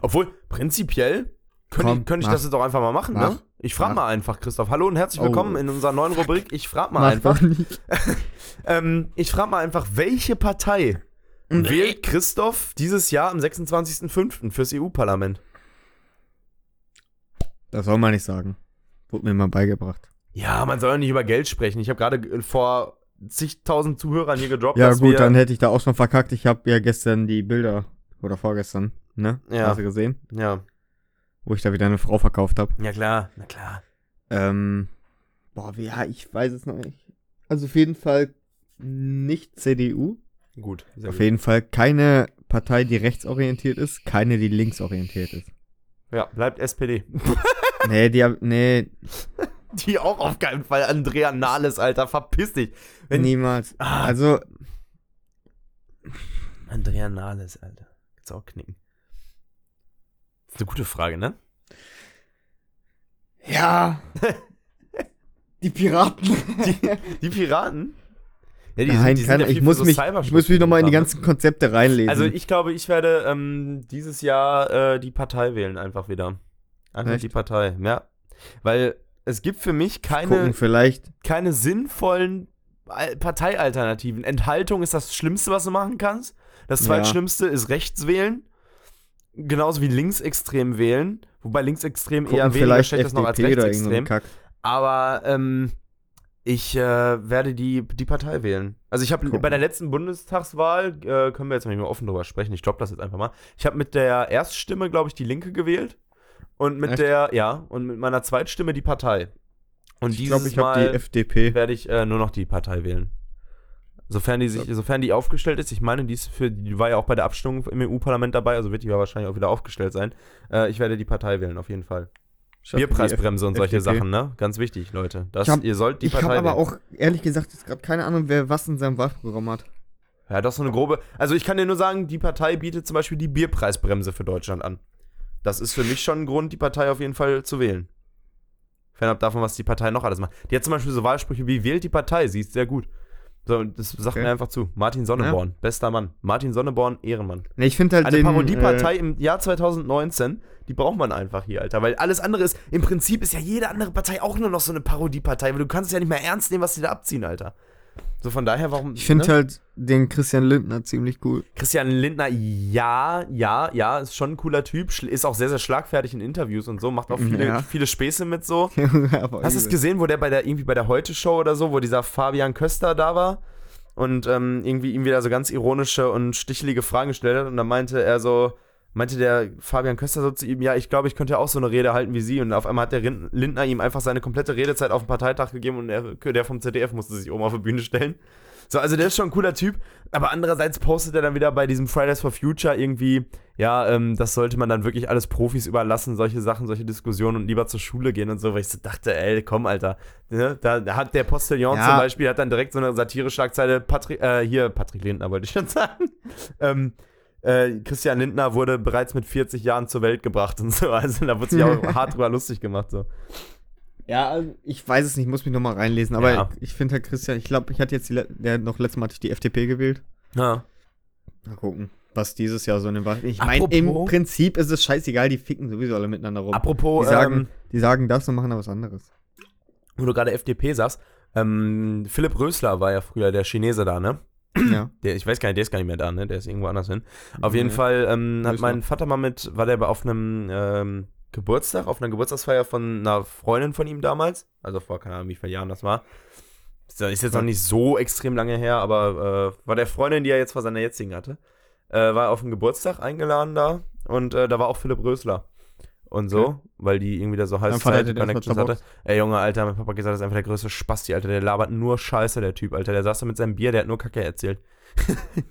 Obwohl, prinzipiell könnte ich, könnte ich mach. das jetzt auch einfach mal machen, ne? Ich frage Mach. mal einfach, Christoph. Hallo und herzlich Oh. willkommen in unserer neuen Rubrik. Ich frage mal Mach einfach. Ähm, ich frage mal einfach, welche Partei wählt Christoph dieses Jahr am 26.05. fürs EU-Parlament? Das soll man nicht sagen. Wurde mir mal beigebracht. Ja, man soll ja nicht über Geld sprechen. Ich habe gerade vor zigtausend Zuhörern hier gedroppt, Ja, dass gut, wir, dann hätte ich da auch schon verkackt. Ich habe ja gestern die Bilder, oder vorgestern, ne? Ja. Hast du gesehen? Ja, Wo ich da wieder eine Frau verkauft habe. ja klar, na klar. Ähm, boah, wie, ja, ich weiß es noch nicht. Also auf jeden Fall nicht CDU. Gut, sehr Auf gut. jeden Fall keine Partei, die rechtsorientiert ist, keine, die linksorientiert ist. Ja, bleibt SPD. nee, die nee, Die auch auf keinen Fall. Andrea Nahles, Alter, verpiss dich. Wenn niemals. Ah. Also, Andrea Nahles, Alter. Du auch knicken. Das ist eine gute Frage, ne? ja. die Piraten. Die Piraten? Ja, Nein, sind kann, ja ich, muss so mich, ich muss mich nochmal in die ganzen Konzepte reinlesen. Also ich glaube, ich werde ähm, dieses Jahr äh, die Partei wählen, einfach wieder. Einfach Echt? die Partei, ja. Weil es gibt für mich keine, keine sinnvollen Al- Parteialternativen. Enthaltung ist das Schlimmste, was du machen kannst. Das Ja. zweitschlimmste ist rechts wählen. Genauso wie linksextrem wählen. Wobei linksextrem Gucken eher weniger schlecht ist noch als rechtsextrem. Aber ähm, ich äh, werde die, die Partei wählen. Also ich habe bei der letzten Bundestagswahl, äh, können wir jetzt mal offen drüber sprechen, ich droppe das jetzt einfach mal. Ich habe mit der Erststimme, glaube ich, die Linke gewählt. Und mit Echt? der, ja, und mit meiner Zweitstimme die Partei. Und Ich dieses glaube, ich Mal die FDP. werde ich äh, nur noch die Partei wählen. Sofern die, sich, sofern die aufgestellt ist, ich meine, die, ist für, die war ja auch bei der Abstimmung im EU-Parlament dabei, also wird die ja wahrscheinlich auch wieder aufgestellt sein. Äh, ich werde die Partei wählen, auf jeden Fall. Ich Bierpreisbremse und solche FDP. Sachen, ne? Ganz wichtig, Leute. Das, Ich hab- ihr sollt die Ich Partei habe aber auch, ehrlich gesagt, jetzt gerade keine Ahnung, wer was in seinem Wahlprogramm hat. Ja, das ist so eine grobe. Also ich kann dir nur sagen, die Partei bietet zum Beispiel die Bierpreisbremse für Deutschland an. Das ist für mich schon ein Grund, die Partei auf jeden Fall zu wählen. Fernab davon, was die Partei noch alles macht. Die hat zum Beispiel so Wahlsprüche wie wählt die Partei, sie ist sehr gut. So, das sagt Okay. mir einfach zu. Martin Sonneborn, bester Mann. Martin Sonneborn, Ehrenmann. Ne, ich finde halt Eine den, Parodiepartei Äh, im Jahr 2019, die braucht man einfach hier, Alter. Weil alles andere ist, im Prinzip ist ja jede andere Partei auch nur noch so eine Parodiepartei, weil du kannst es ja nicht mehr ernst nehmen, was die da abziehen, Alter. So von daher, warum. ich finde ne? halt den Christian Lindner ziemlich cool. Christian Lindner, ja, ja, ja, ist schon ein cooler Typ, ist auch sehr, sehr schlagfertig in Interviews und so, macht auch viele, Ja. viele Späße mit so. Hast du es gesehen, wo der bei der, irgendwie bei der Heute-Show oder so, wo dieser Fabian Köster da war und ähm, irgendwie ihm wieder so ganz ironische und stichelige Fragen gestellt hat und dann meinte er so, meinte der Fabian Köster so zu ihm, ja, ich glaube, ich könnte auch so eine Rede halten wie sie und auf einmal hat der Lindner ihm einfach seine komplette Redezeit auf dem Parteitag gegeben und er, der vom ZDF musste sich oben auf die Bühne stellen. So, also der ist schon ein cooler Typ, aber andererseits postet er dann wieder bei diesem Fridays for Future irgendwie, ja, ähm, das sollte man dann wirklich alles Profis überlassen, solche Sachen, solche Diskussionen und lieber zur Schule gehen und so, weil ich so dachte, ey, komm, Alter. Ne? Da, hat der Postillon Ja. zum Beispiel, hat dann direkt so eine Satire-Schlagzeile, Patri äh, hier, Patrick Lindner wollte ich schon sagen, ähm, äh, Christian Lindner wurde bereits mit 40 Jahren zur Welt gebracht und so, also da wurde sich auch hart drüber lustig gemacht, so. Ja, ich weiß es nicht, muss mich nochmal reinlesen. Aber Ja. ich finde halt Christian, ich glaube, ich hatte jetzt die, der noch letztes Mal hatte ich die FDP gewählt. Ja. Mal gucken, was dieses Jahr so in den Wahl. Ich meine, im Prinzip ist es scheißegal, die ficken sowieso alle miteinander rum. Apropos, die, sagen, ähm, die sagen das und machen da was anderes. wo du gerade FDP sagst, ähm, Philipp Rösler war ja früher der Chinese da, ne? Ja. Der, ich weiß gar nicht, der ist gar nicht mehr da, ne? Der ist irgendwo anders hin. Auf jeden Nee. Fall ähm, hat mein Vater mal mit, war der auf einem ähm, Geburtstag, auf einer Geburtstagsfeier von einer Freundin von ihm damals, also vor keine Ahnung, wie viele Jahren das war. Ist ist jetzt noch nicht so extrem lange her, aber äh, war der Freundin, die er jetzt vor seiner jetzigen hatte, äh, war auf dem Geburtstag eingeladen da und äh, da war auch Philipp Rösler. Und so, Okay. weil die irgendwie da so Vater hatte. Ey, Junge, Alter, mein Papa hat gesagt, das ist einfach der größte Spasti, Alter. Der labert nur Scheiße, der Typ, Alter. Der saß da mit seinem Bier, der hat nur Kacke erzählt.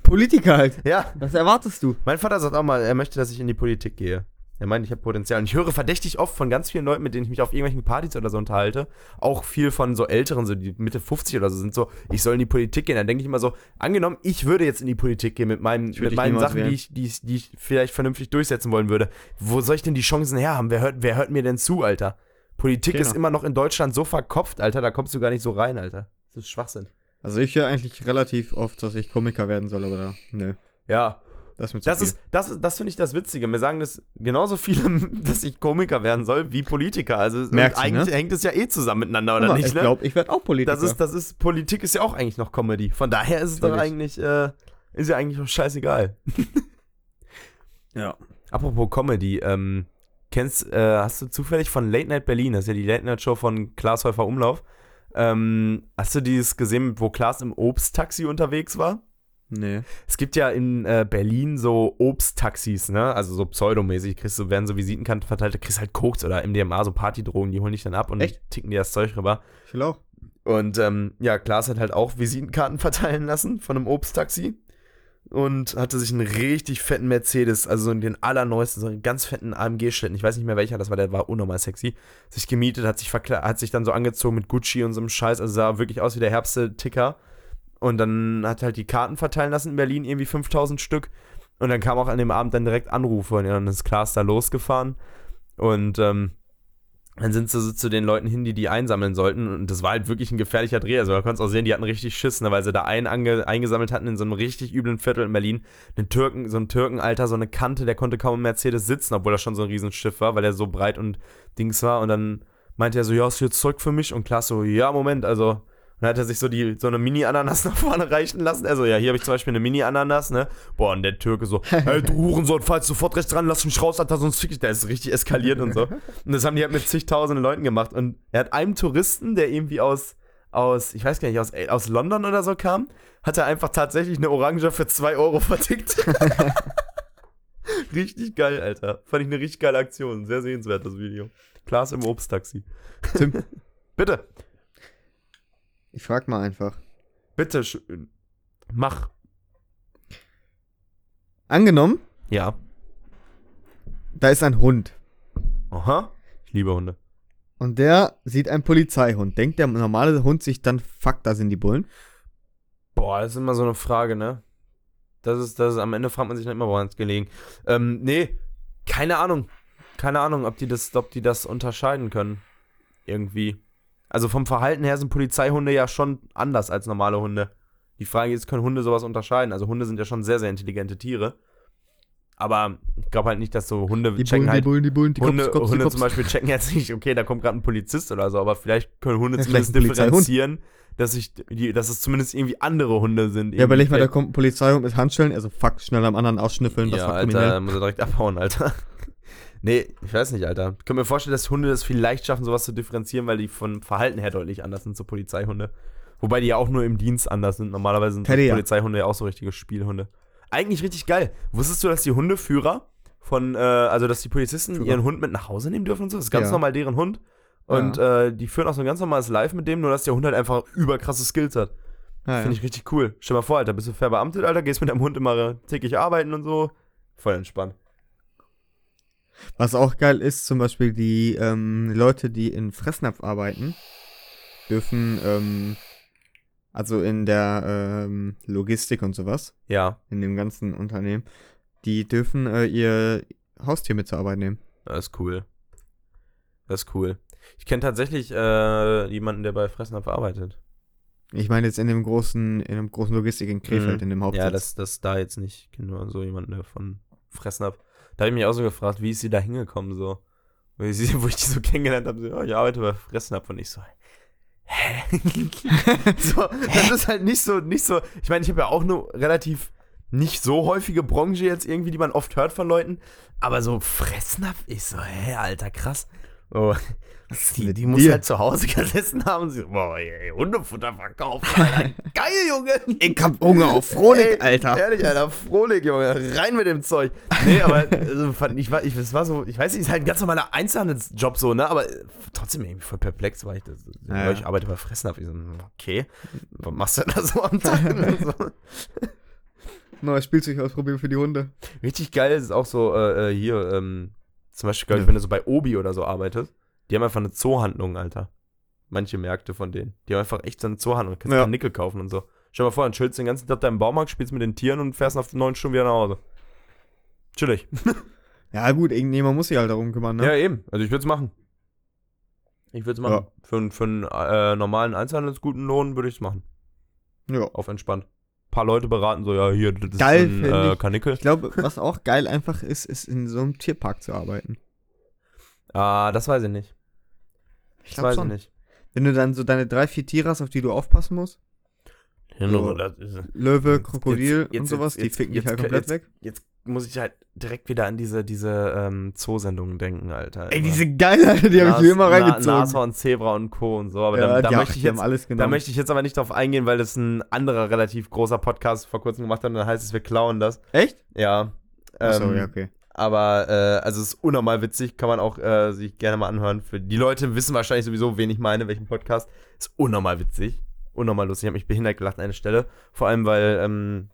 Politiker halt. Ja, Was erwartest du? mein Vater sagt auch mal, er möchte, dass ich in die Politik gehe. Er meint, ich habe Potenzial. Und ich höre verdächtig oft von ganz vielen Leuten, mit denen ich mich auf irgendwelchen Partys oder so unterhalte, auch viel von so Älteren, so die Mitte 50 oder so, sind so, ich soll in die Politik gehen. Dann denke ich immer so, angenommen, ich würde jetzt in die Politik gehen mit, würd mit meinen Sachen, die ich, die, ich, die ich vielleicht vernünftig durchsetzen wollen würde. Wo soll ich denn die Chancen her haben? Wer hört, wer hört mir denn zu, Alter? Politik Genau. ist immer noch in Deutschland so verkopft, Alter, da kommst du gar nicht so rein, Alter. Das ist Schwachsinn. Also ich höre eigentlich relativ oft, dass ich Komiker werden soll, aber da, nö. Ja, Das ist das ist, das, das finde ich das Witzige. Mir sagen das genauso viele, dass ich Komiker werden soll, wie Politiker. Also Merkst eigentlich ne? hängt es ja eh zusammen miteinander, oder mal, nicht, ich ne? glaube, ich werde auch Politiker. Das ist, das ist, Politik ist ja auch eigentlich noch Comedy. Von daher ist es doch eigentlich, äh, ist ja eigentlich auch scheißegal. ja. Apropos Comedy, ähm, kennst, äh, hast du zufällig von Late Night Berlin, das ist ja die Late Night Show von Klaas Häufer Umlauf, ähm, hast du dieses gesehen, wo Klaas im Obsttaxi unterwegs war? Nee. Es gibt ja in äh, Berlin so Obsttaxis, ne? Also so pseudomäßig, kriegst du, werden so Visitenkarten verteilt, da kriegst halt Koks oder MDMA, so Partydrogen, die holen dich dann ab und Echt? ticken dir das Zeug rüber. Ich will auch. Und ähm, ja, Klaas hat halt auch Visitenkarten verteilen lassen von einem Obsttaxi und hatte sich einen richtig fetten Mercedes, also so den allerneuesten, so einen ganz fetten AMG-Schlitten, ich weiß nicht mehr welcher das war, der war unnormal sexy, sich gemietet, hat sich, hat sich dann so angezogen mit Gucci und so einem Scheiß, also sah wirklich aus wie der Herbste-Ticker. Und dann hat halt die Karten verteilen lassen in Berlin, irgendwie 5000 Stück. Und dann kam auch an dem Abend dann direkt Anrufe und dann ist Klaas da losgefahren. Und ähm, dann sind sie so zu den Leuten hin, die die einsammeln sollten. Und das war halt wirklich ein gefährlicher Dreh. Also man konnte es auch sehen, die hatten richtig Schiss, ne, weil sie da einen eingesammelt hatten in so einem richtig üblen Viertel in Berlin. Einen Türken, so ein Türkenalter, so eine Kante, der konnte kaum im Mercedes sitzen, obwohl das schon so ein Riesenschiff war, weil er so breit und Dings war. Und dann meinte er so, ja, hast du jetzt Zeug für mich? Und Klaas so, ja, Moment, also dann hat er sich so, die, so eine Mini-Ananas nach vorne reichen lassen. Also, ja, hier habe ich zum Beispiel eine Mini-Ananas, ne? Boah, und der Türke so, hey, du Hurensohn, falls sofort rechts dran, lass mich raus, Alter, sonst fick ich. Der ist richtig eskaliert und so. Und das haben die halt mit zigtausenden Leuten gemacht. Und er hat einem Touristen, der irgendwie aus, aus ich weiß gar nicht, aus, aus London oder so kam, hat er einfach tatsächlich eine Orange für 2 Euro vertickt. richtig geil, Alter. Fand ich eine richtig geile Aktion. Sehr sehenswert, das Video. Klaas im Obsttaxi. Tim, Bitte, ich frag mal einfach. bitte, schön. Mach. Angenommen, Ja. da ist ein Hund Aha. Ich liebe Hunde. und der sieht einen Polizeihund. Denkt der normale Hund sich dann, fuck, da sind die Bullen? Boah, das ist immer so eine Frage, ne? Das ist, das ist, am Ende fragt man sich dann immer, woran es gelegen. Ähm, nee, keine Ahnung. Keine Ahnung, ob die das, ob die das unterscheiden können. Irgendwie. Also vom Verhalten her sind Polizeihunde ja schon anders als normale Hunde. Die Frage ist, können Hunde sowas unterscheiden? Also Hunde sind ja schon sehr, sehr intelligente Tiere. Aber ich glaube halt nicht, dass so Hunde Die checken Bullen, halt die Bullen, die Bullen, die Hunde, Cops, die Hunde Cops. zum Beispiel checken jetzt nicht, okay, da kommt gerade ein Polizist oder so, aber vielleicht können Hunde Ja, zumindest differenzieren, dass, ich, die, dass es zumindest irgendwie andere Hunde sind. Ja, überleg mal, da kommt ein Polizeihund mit Handschellen, also fuck, schnell am anderen ausschnüffeln, das ja, war Alter, kriminell. muss er direkt abhauen, Alter. Nee, ich weiß nicht, Alter. Ich kann mir vorstellen, dass Hunde das vielleicht schaffen, sowas zu differenzieren, weil die von Verhalten her deutlich anders sind, so Polizeihunde. Wobei die ja auch nur im Dienst anders sind. Normalerweise sind ja. Polizeihunde ja auch so richtige Spielhunde. Eigentlich richtig geil. Wusstest du, dass die Hundeführer von, äh, also dass die Polizisten Führer. ihren Hund mit nach Hause nehmen dürfen und so? Das ist ganz Ja. normal deren Hund. Und äh, die führen auch so ein ganz normales Live mit dem, nur dass der Hund halt einfach überkrasse Skills hat. Ja. Finde ich richtig cool. Stell mal vor, Alter, bist du verbeamtet, Alter, gehst mit deinem Hund immer täglich arbeiten und so. Voll entspannt. Was auch geil ist, zum Beispiel die ähm, Leute, die in Fressnapf arbeiten, dürfen, ähm, also in der ähm, Logistik und sowas, Ja, in dem ganzen Unternehmen, die dürfen äh, ihr Haustier mit zur Arbeit nehmen. das ist cool. Das ist cool. Ich kenne tatsächlich äh, jemanden, der bei Fressnapf arbeitet. Ich meine jetzt in dem großen, in dem großen Logistik in Krefeld, Mhm. in dem Hauptsitz. Ja, das, das da jetzt nicht. Ich kenne nur so jemanden der von Fressnapf. Da habe ich mich auch so gefragt, wie ist sie da hingekommen so? Wo ich, sie, wo ich die so kennengelernt habe, so, ja, ich arbeite bei Fressnapf und ich so, hä? so, das ist halt nicht so, nicht so, ich meine, ich habe ja auch nur relativ nicht so häufige Branche jetzt irgendwie, die man oft hört von Leuten, aber so Fressnapf, ich so, hä, alter, krass. Oh, die, die muss halt zu Hause gesessen haben und sie, boah, ey, Hundefutter verkaufen, Alter. Geil, Junge. Ich hab Hunger auf Frohlich, Ey, Alter. Ehrlich, Alter, Frohlich, Junge. Rein mit dem Zeug. Nee, aber also, fand, ich, war, ich, das war so, ich weiß nicht, ist halt ein ganz normaler Einzelhandelsjob so, ne? Aber äh, trotzdem irgendwie voll perplex war ich. Das, Ja, ja. Ich arbeite bei Fressnapf. Ich so, okay, was machst du denn da so am Tag? so. Neues Spielzeug ausprobieren für die Hunde. Richtig geil ist es auch so, äh, äh, hier, ähm, zum Beispiel, glaub ich, Ja. wenn du so bei Obi oder so arbeitest, die haben einfach eine Zoohandlung, Alter. Manche Märkte von denen. Die haben einfach echt so eine Zoohandlung. Du kannst Ja. Nickel kaufen und so. Stell dir mal vor, dann chillst du den ganzen Tag da im Baumarkt, spielst mit den Tieren und fährst nach neun Stunden wieder nach Hause. Chillig. Ja, gut, irgendjemand muss sich halt darum kümmern, ne? Ja, eben. Also ich würde es machen. Ich würde es machen. Ja. Für, einen- für einen äh, normalen Einzelhandelsguten Lohn würde ich es machen. Ja. Auf entspannt. Ein paar Leute beraten so, ja, hier, das Geil, ist ein äh, ich. Kanickel. Ich glaube, was auch geil einfach ist, ist in so einem Tierpark zu arbeiten. Ah, das weiß ich nicht. Ich glaube weiß schon. ich nicht. Wenn du dann so deine drei, vier Tiere hast, auf die du aufpassen musst. So. Das ist, Löwe, Jetzt- Krokodil jetzt- und sowas, jetzt- die ficken dich jetzt- halt komplett weg. jetzt muss ich halt direkt wieder an diese, diese ähm, Zoosendungen denken, Alter. Ey, diese geil, Alter, die habe ich mir immer Na- reingezogen. Nashorn, Zebra und Co. und so. Aber ja, da, da, die, möchte ich haben jetzt, alles da genommen. möchte ich jetzt aber nicht drauf eingehen, weil das ein anderer relativ großer Podcast vor kurzem gemacht hat und dann heißt es, wir klauen das. Echt? Ja. Achso, ähm, ja, okay. Aber, äh, also es ist unnormal witzig, kann man auch äh, sich gerne mal anhören. Für die Leute wissen wahrscheinlich sowieso, wen ich meine, welchen Podcast. Ist unnormal witzig. Unnormal lustig. Ich habe mich behindert gelacht an einer Stelle. Vor allem, weil ähm,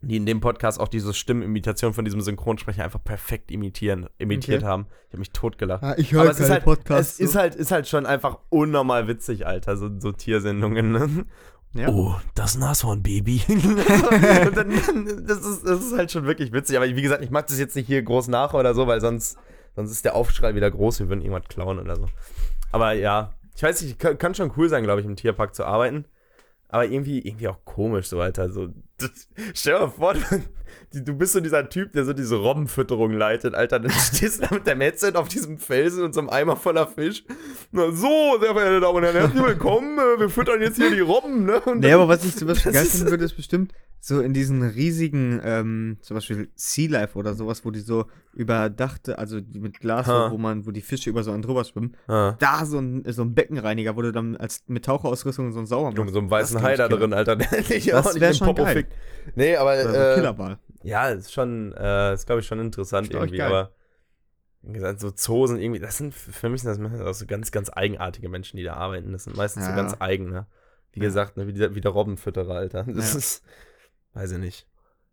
die in dem Podcast auch diese Stimmimitation von diesem Synchronsprecher einfach perfekt imitieren, imitiert Okay. haben. Ich habe mich totgelacht. Ah, ich Aber höre es ist, halt, es ist halt, ist halt schon einfach unnormal witzig, Alter, so, so Tiersendungen. Ne? Ja. Oh, das Nashornbaby. Das, ist, das ist halt schon wirklich witzig. Aber wie gesagt, ich mache das jetzt nicht hier groß nach oder so, weil sonst, sonst ist der Aufschrei wieder groß, wir würden irgendwas klauen oder so. Aber ja, ich weiß nicht, kann, kann schon cool sein, glaube ich, im Tierpark zu arbeiten. Aber irgendwie, irgendwie auch komisch, so, Alter. So, das, stell dir mal vor, du, die, du bist so dieser Typ, der so diese Robbenfütterung leitet, Alter. Dann stehst du da mit deinem Headset auf diesem Felsen und so einem Eimer voller Fisch. Na, so, sehr verehrte Damen und Herren, herzlich willkommen. äh, Wir füttern jetzt hier die Robben, ne? Und Nee, dann- aber was ich zum Beispiel geil finden würde, ist bestimmt so in diesen riesigen, ähm, zum Beispiel Sea Life oder sowas, wo die so überdachte, also mit Glas, Ha. wo man, wo die Fische über so einen drüber schwimmen, Ah. da so ein, so ein Beckenreiniger, wo du dann als mit Taucherausrüstung so einen Sauber Junge, machst. so einen weißen Hai da drin, Alter. Das ordentlich wär den schon Popo geil. fickt. Nee, aber Oder so äh, Killerball. Ja, ist schon, äh, ist glaube ich schon interessant ich, irgendwie, aber wie gesagt, so Zoos sind irgendwie, das sind, für mich sind das auch so ganz, ganz eigenartige Menschen, die da arbeiten. Das sind meistens so Ja. ganz eigene. Wie Ja. gesagt, ne, wie, der, wie der Robbenfütterer, Alter. Das Ja. ist, weiß ich nicht.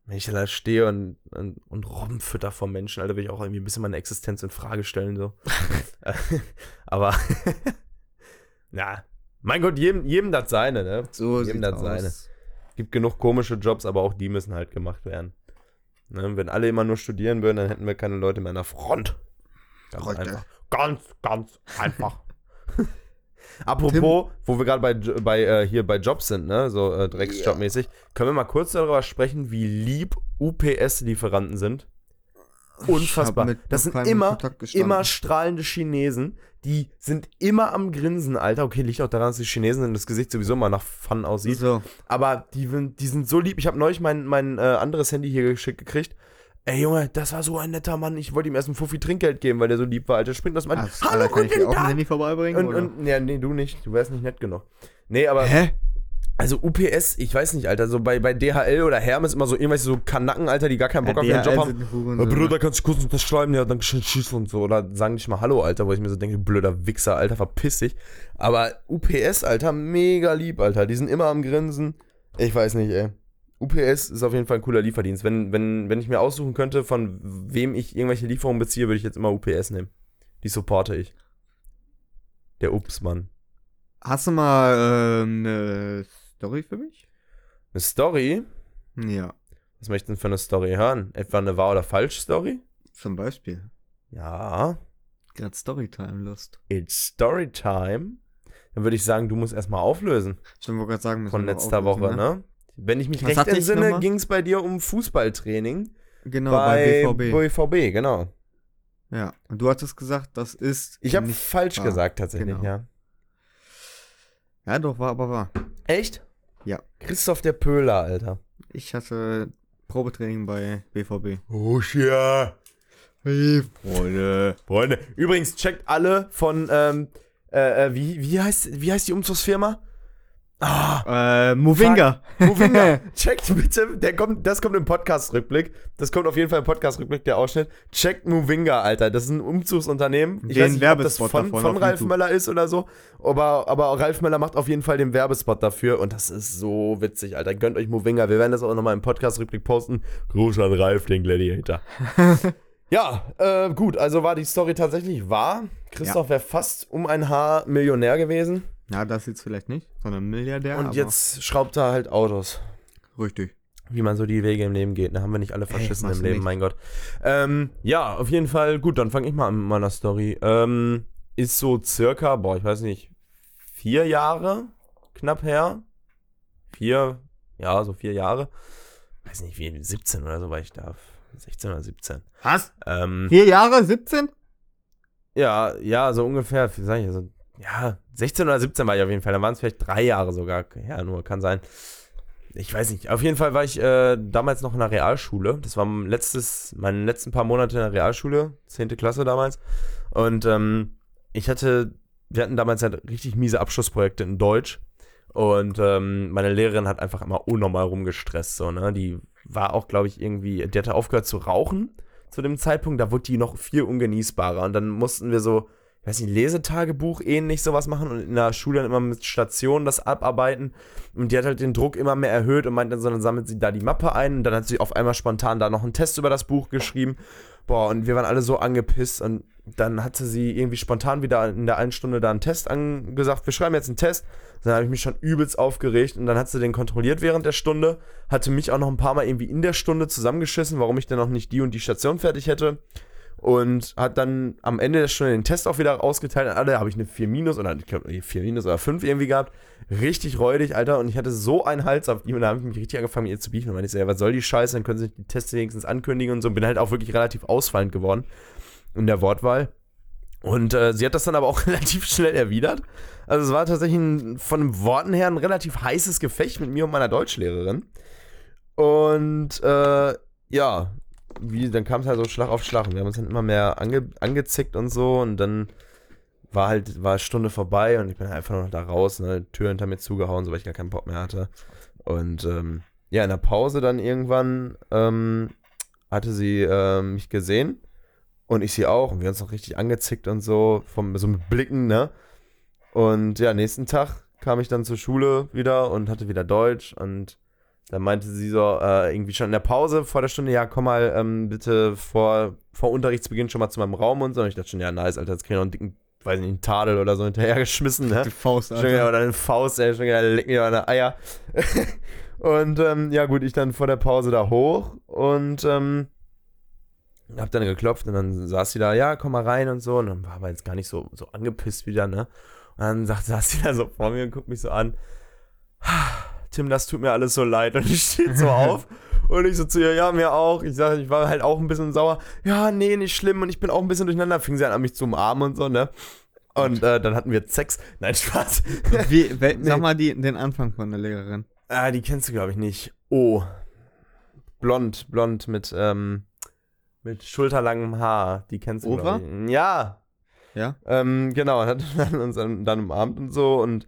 Wenn ich da stehe und, und, und Robben fütter vom Menschen, Alter, will ich auch irgendwie ein bisschen meine Existenz in Frage stellen, so. aber, na, mein Gott, jedem, jedem das seine, ne? So jedem das seine. aus. gibt genug komische Jobs, aber auch die müssen halt gemacht werden. Ne? Wenn alle immer nur studieren würden, dann hätten wir keine Leute mehr an der Front. Ganz Leute. einfach. Ganz, ganz einfach. Apropos, wo wir gerade bei, bei äh, hier bei Jobs sind, ne, so äh, Drecksjobmäßig, können wir mal kurz darüber sprechen, wie lieb UPS-Lieferanten sind. Unfassbar. Das sind immer, immer strahlende Chinesen, die sind immer am Grinsen, Alter. Okay, liegt auch daran, dass die Chinesen und das Gesicht sowieso immer nach Fun aussieht. So. Aber die, sind- die sind so lieb. Ich habe neulich mein, mein äh, anderes Handy hier geschickt gekriegt. Ey Junge, das war so ein netter Mann. Ich wollte ihm erst ein Fuffi Trinkgeld geben, weil der so lieb war, Alter. Springt das mal. Alter, kann ich dir auch ein Handy vorbeibringen? Und, oder? und, ja, nee, du nicht. Du wärst nicht nett genug. Nee, aber, Hä? Also UPS, ich weiß nicht, Alter. So bei, bei DHL oder Hermes immer so irgendwelche so Kanacken, Alter, die gar keinen Bock auf ihren Job haben. Ja, Bruder, kannst du kurz unterschreiben? Ja, dann schön tschüss und so. Oder sagen nicht mal Hallo, Alter, wo ich mir so denke, blöder Wichser, Alter, verpiss dich. Aber UPS, Alter, mega lieb, Alter. Die sind immer am Grinsen. Ich weiß nicht, ey. UPS ist auf jeden Fall ein cooler Lieferdienst. Wenn, wenn, wenn ich mir aussuchen könnte, von wem ich irgendwelche Lieferungen beziehe, würde ich jetzt immer UPS nehmen. Die supporte ich. Der Ups-Mann. Hast du mal ähm, eine Story für mich? Eine Story? Ja, Was möchtest du denn für eine Story hören? Etwa eine Wahr- oder Falsch-Story? zum Beispiel. Ja. Gerade Storytime-Lust. It's Storytime. Dann würde ich sagen, du musst erstmal auflösen Ich wollte gerade sagen, von letzter Woche, auflösen, ne? Wenn ich mich Was recht entsinne, ging es bei dir um Fußballtraining Genau, bei, bei, BVB. BVB, genau. Ja, und du hattest gesagt, das ist. Ich habe falsch wahr. gesagt tatsächlich, Genau. ja. Ja, doch, war aber wahr. Echt? Ja. Christoph der Pöhler, Alter. Ich hatte Probetraining bei BVB. Oh, ja. Freunde. Freunde. Übrigens, checkt alle von, ähm, äh, äh, wie, wie, heißt, wie heißt die Umzugsfirma? Ah, Äh, Movinga. Movinga. Checkt bitte, der kommt, das kommt im Podcast-Rückblick. Das kommt auf jeden Fall im Podcast-Rückblick, der Ausschnitt. Checkt Movinga, Alter. Das ist ein Umzugsunternehmen. Ich Den weiß nicht, ob das Werbespot von, von Ralf. Möller ist oder so. Aber, aber Ralf Möller macht auf jeden Fall den Werbespot dafür. Und das ist so witzig, Alter. Gönnt euch Movinga. Wir werden das auch nochmal im Podcast-Rückblick posten. Gruß an Ralf, den Gladiator. ja, äh, gut. Also war die Story tatsächlich wahr. Christoph wäre fast um ein Haar Millionär gewesen. Ja, das jetzt vielleicht nicht, sondern Milliardär. Und aber jetzt schraubt er halt Autos. Richtig. Wie man so die Wege im Leben geht. Da haben wir nicht alle verschissen machst im Leben, nicht. mein Gott. Ähm, ja, auf jeden Fall. Gut, dann fange ich mal an mit meiner Story. Ähm, ist so circa, boah, ich weiß nicht, vier Jahre knapp her. Vier, ja, so vier Jahre. Weiß nicht, wie 17 oder so war ich da. 16 oder 17. Was? Ähm, Vier Jahre? 17? ja, ja, so ungefähr, sag ich, so, ja, 16 oder 17 war ich auf jeden Fall. Dann waren es vielleicht drei Jahre sogar. Ja, nur kann sein. Ich weiß nicht. Auf jeden Fall war ich äh, damals noch in der Realschule. Das war mein letztes, meine letzten paar Monate in der Realschule, 10. Klasse damals. Und ähm, ich hatte, wir hatten damals halt richtig miese Abschlussprojekte in Deutsch. Und ähm, meine Lehrerin hat einfach immer unnormal rumgestresst. So, ne? Die war auch, glaube ich, irgendwie, die hatte aufgehört zu rauchen zu dem Zeitpunkt. Da wurde die noch viel ungenießbarer. Und dann mussten wir so, ich weiß nicht, Lesetagebuch ähnlich sowas machen und in der Schule dann immer mit Stationen das abarbeiten. Und die hat halt den Druck immer mehr erhöht und meinte, so, dann sammelt sie da die Mappe ein und dann hat sie auf einmal spontan da noch einen Test über das Buch geschrieben. Boah, und wir waren alle so angepisst und dann hatte sie irgendwie spontan wieder in der einen Stunde da einen Test angesagt, wir schreiben jetzt einen Test. Dann habe ich mich schon übelst aufgeregt und dann hat sie den kontrolliert während der Stunde, hatte mich auch noch ein paar Mal irgendwie in der Stunde zusammengeschissen, warum ich denn noch nicht die und die Station fertig hätte. Und hat dann am Ende Stunde den Test auch wieder ausgeteilt an alle. habe ich eine 4 minus oder ich glaube 4 minus oder 5 irgendwie gehabt. Richtig räudig, Alter. Und ich hatte so einen Hals auf die und da habe ich mich richtig angefangen, ihr zu beefen. Und meinte ich so, ja, was soll die Scheiße? Dann können sie die Tests wenigstens ankündigen und so. Bin halt auch wirklich relativ ausfallend geworden in der Wortwahl. Und äh, sie hat das dann aber auch relativ schnell erwidert. Also es war tatsächlich ein, von den Worten her ein relativ heißes Gefecht mit mir und meiner Deutschlehrerin. Und äh, ja, wie, dann kam es halt so Schlag auf Schlag. Und wir haben uns dann immer mehr ange, angezickt und so. Und dann war halt, war Stunde vorbei und ich bin halt einfach noch da raus, ne, Tür hinter mir zugehauen, so weil ich gar keinen Bock mehr hatte. Und ähm, ja, in der Pause dann irgendwann ähm, hatte sie ähm, mich gesehen und ich sie auch. Und wir haben uns noch richtig angezickt und so, vom, so mit Blicken, ne? Und ja, nächsten Tag kam ich dann zur Schule wieder und hatte wieder Deutsch und dann meinte sie so, äh, irgendwie schon in der Pause vor der Stunde, ja, komm mal ähm, bitte vor, vor Unterrichtsbeginn schon mal zu meinem Raum und so. Und ich dachte schon, ja, nice, Alter, jetzt krieg ich noch einen dicken, weiß nicht, einen Tadel oder so hinterhergeschmissen, ne? Die Faust, Schon wieder, oder eine Faust, ey, schon wieder, leck mir meine Eier. und ähm, ja, gut, ich dann vor der Pause da hoch und ähm, hab dann geklopft und dann saß sie da, ja, komm mal rein und so. Und dann war aber jetzt gar nicht so, so angepisst wieder, ne? Und dann sagt, saß sie da so vor mir und guckt mich so an. Tim, das tut mir alles so leid. Und ich stehe so auf und ich so zu ihr, ja, mir auch. Ich sage, ich war halt auch ein bisschen sauer. Ja, nee, nicht schlimm und ich bin auch ein bisschen durcheinander. Fing sie an, mich zu umarmen und so, ne? Und äh, dann hatten wir Sex. Nein, Spaß. Wie, wel, Sag mal die, den Anfang von der Lehrerin. Ah, die kennst du, glaube ich, nicht. Oh. Blond, blond mit, ähm, mit schulterlangem Haar. Die kennst du, glaube ich. Ja. Ja? Ähm, genau, hat dann uns dann, dann umarmt und so und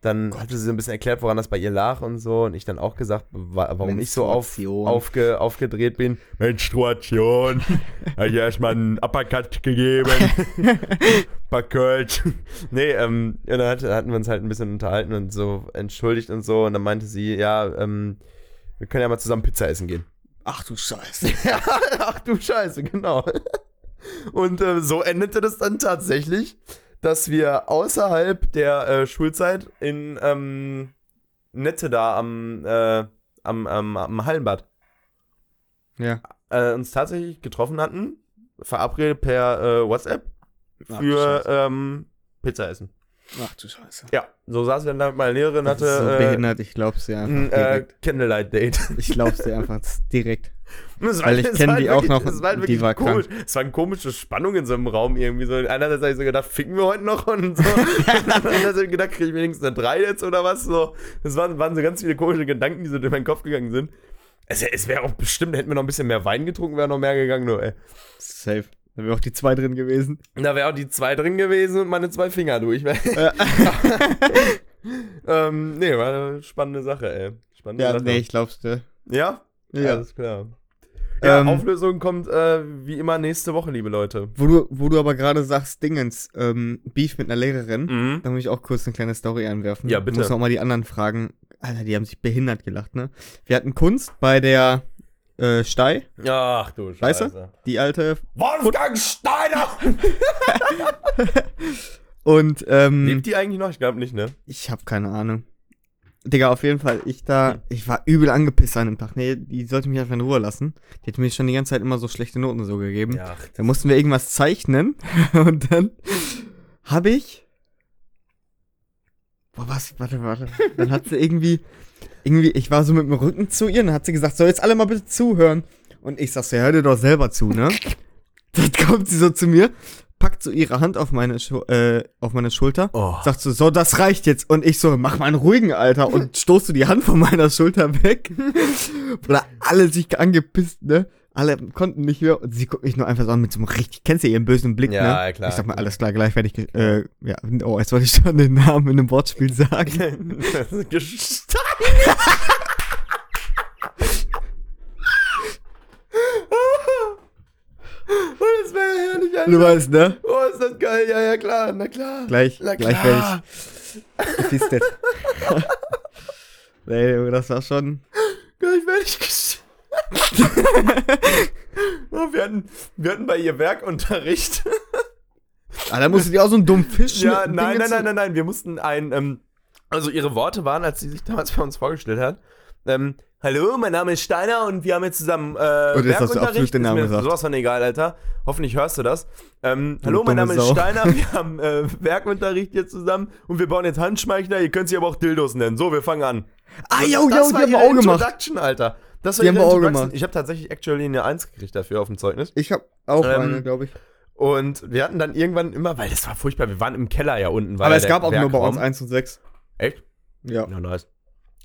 dann hatte sie so ein bisschen erklärt, woran das bei ihr lag und so. Und ich dann auch gesagt, wa warum ich so auf, aufge, aufgedreht bin. Menstruation. Habe ich erstmal einen Uppercut gegeben. paar Kölsch. nee, ähm, ja, dann hat, hatten wir uns halt ein bisschen unterhalten und so entschuldigt und so. Und dann meinte sie, ja, ähm, wir können ja mal zusammen Pizza essen gehen. Ach du Scheiße. Ja, ach du Scheiße, genau. Und äh, so endete das dann tatsächlich, dass wir außerhalb der äh, Schulzeit in ähm, Nette da am, äh, am, am, am Hallenbad Ja. äh, uns tatsächlich getroffen hatten, verabredet per äh, WhatsApp für ähm, Pizza essen. Ach du Scheiße. Ja, so saß wir dann da mit meiner Lehrerin, Das hatte ist so äh, behindert, ich glaub's dir ein einfach. äh, direkt. Candlelight-Date. Ich glaub's dir einfach direkt. Das Weil ich das kenn halt die auch wirklich- noch, das war die war komisch. Es war eine komische Spannung in so einem Raum irgendwie. So, einerseits habe ich so gedacht, ficken wir heute noch und so. Andererseits habe ich gedacht, kriege ich wenigstens eine 3 jetzt oder was. So. Das waren, waren so ganz viele komische Gedanken, die so durch meinen Kopf gegangen sind. Es, es wäre auch bestimmt, hätten wir noch ein bisschen mehr Wein getrunken, wäre noch mehr gegangen, nur, ey. Safe. Da wäre auch die zwei drin gewesen. Da wäre auch die zwei drin gewesen und meine zwei Finger durch. Ja. ähm, nee, war eine spannende Sache, ey. Spannende Ja, Sache. nee, ich glaub's dir. Ja? Ja. Alles klar. Ja, Ähm, Auflösung kommt äh, wie immer nächste Woche, liebe Leute. Wo du, wo du aber gerade sagst, Dingens, ähm, Beef mit einer Lehrerin, Mhm. da muss ich auch kurz eine kleine Story einwerfen. Ja, bitte. Muss auch mal die anderen fragen. Alter, die haben sich behindert gelacht, ne? Wir hatten Kunst bei der äh, Stei, Ach du Scheiße. Weißt du? die alte. Wolfgang Steiner! Und ähm, Lebt die eigentlich noch? Ich glaube nicht, ne? ich habe keine Ahnung. Digga, auf jeden Fall, ich da, ich war übel angepisst an dem Tag. Nee, die sollte mich einfach in Ruhe lassen. Die hat mir schon die ganze Zeit immer so schlechte Noten so gegeben. Ja. Da mussten wir irgendwas zeichnen und dann habe ich. Boah, was? Warte, warte. Dann hat sie irgendwie. Irgendwie, ich war so mit dem Rücken zu ihr und dann hat sie gesagt, so jetzt alle mal bitte zuhören. Und ich sag so, ja, hör dir doch selber zu, ne? Dann kommt sie so zu mir, packt so ihre Hand auf meine, Schu äh, auf meine Schulter, Oh. sagt so, so, das reicht jetzt. Und ich so, mach mal einen ruhigen, Alter. Und stoß so die Hand von meiner Schulter weg. Oder alle sich angepisst, ne? Alle konnten nicht mehr. Und sie guckt mich nur einfach so an mit so einem richtig, kennst du ihren bösen Blick, Ja, ne? ja, klar. Ich sag mal, alles klar, gleich werde ich, ge- äh, ja, oh, jetzt wollte ich schon den Namen in einem Wortspiel sagen. Oh, das wäre ja herrlich, Alter. Du weißt, ne? Oh, ist das geil. Ja, ja, klar. Na klar. Gleich, Na gleich werde ich gefistet. nee, Junge, das war schon. Gleich werde ich gestein. Oh, wir, hatten, wir hatten bei ihr Werkunterricht. Ah, da musstet ihr auch so einen dummen Fisch Ja, nein, nein, nein, nein, nein. Wir mussten ein, ähm, also ihre Worte waren, als sie sich damals bei uns vorgestellt hat. Ähm, Hallo, mein Name ist Steiner und wir haben jetzt zusammen äh, Und jetzt hast du absolut den Ist Namen mir gesagt. Sowas von egal, Alter. Hoffentlich hörst du das. Ähm, hallo, mein Name ist Sau. Steiner, wir haben äh, Werkunterricht jetzt zusammen und wir bauen jetzt Handschmeichler. Ihr könnt sie aber auch Dildos nennen. So, wir fangen an. Ah, jo, jo, das die war haben wir ihre auch gemacht. Alter. Das Die haben wir auch gemacht. Ich habe tatsächlich actually eine 1 gekriegt dafür auf dem Zeugnis. Ich hab auch Ähm, eine, glaube ich. Und wir hatten dann irgendwann immer, weil das war furchtbar, wir waren im Keller ja unten. war Aber es gab auch nur bei Werkraum. uns 1 und 6. Echt? Ja. Ja, nice.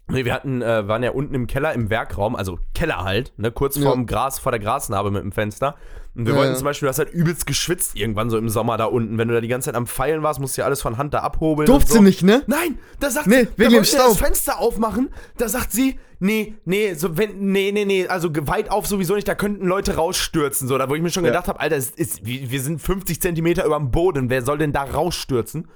Nee, wir hatten, äh, waren ja unten im Keller im Werkraum, also Keller halt, ne, kurz Ja. vorm Gras, vor der Grasnarbe mit dem Fenster. Und wir Ja, wollten ja. zum Beispiel, du hast halt übelst geschwitzt irgendwann so im Sommer da unten. Wenn du da die ganze Zeit am Feilen warst, musst du ja alles von Hand da abhobeln. Durfte so. sie nicht, ne? Nein, da sagt Nee, da wegen dem wollte sie das Staub. Fenster aufmachen, da sagt sie, nee, nee, so wenn, nee, nee, nee, also weit auf sowieso nicht, da könnten Leute rausstürzen. So, da wo ich mir schon gedacht habe, Alter, ist, wir wir sind 50 Zentimeter über dem Boden, wer soll denn da rausstürzen?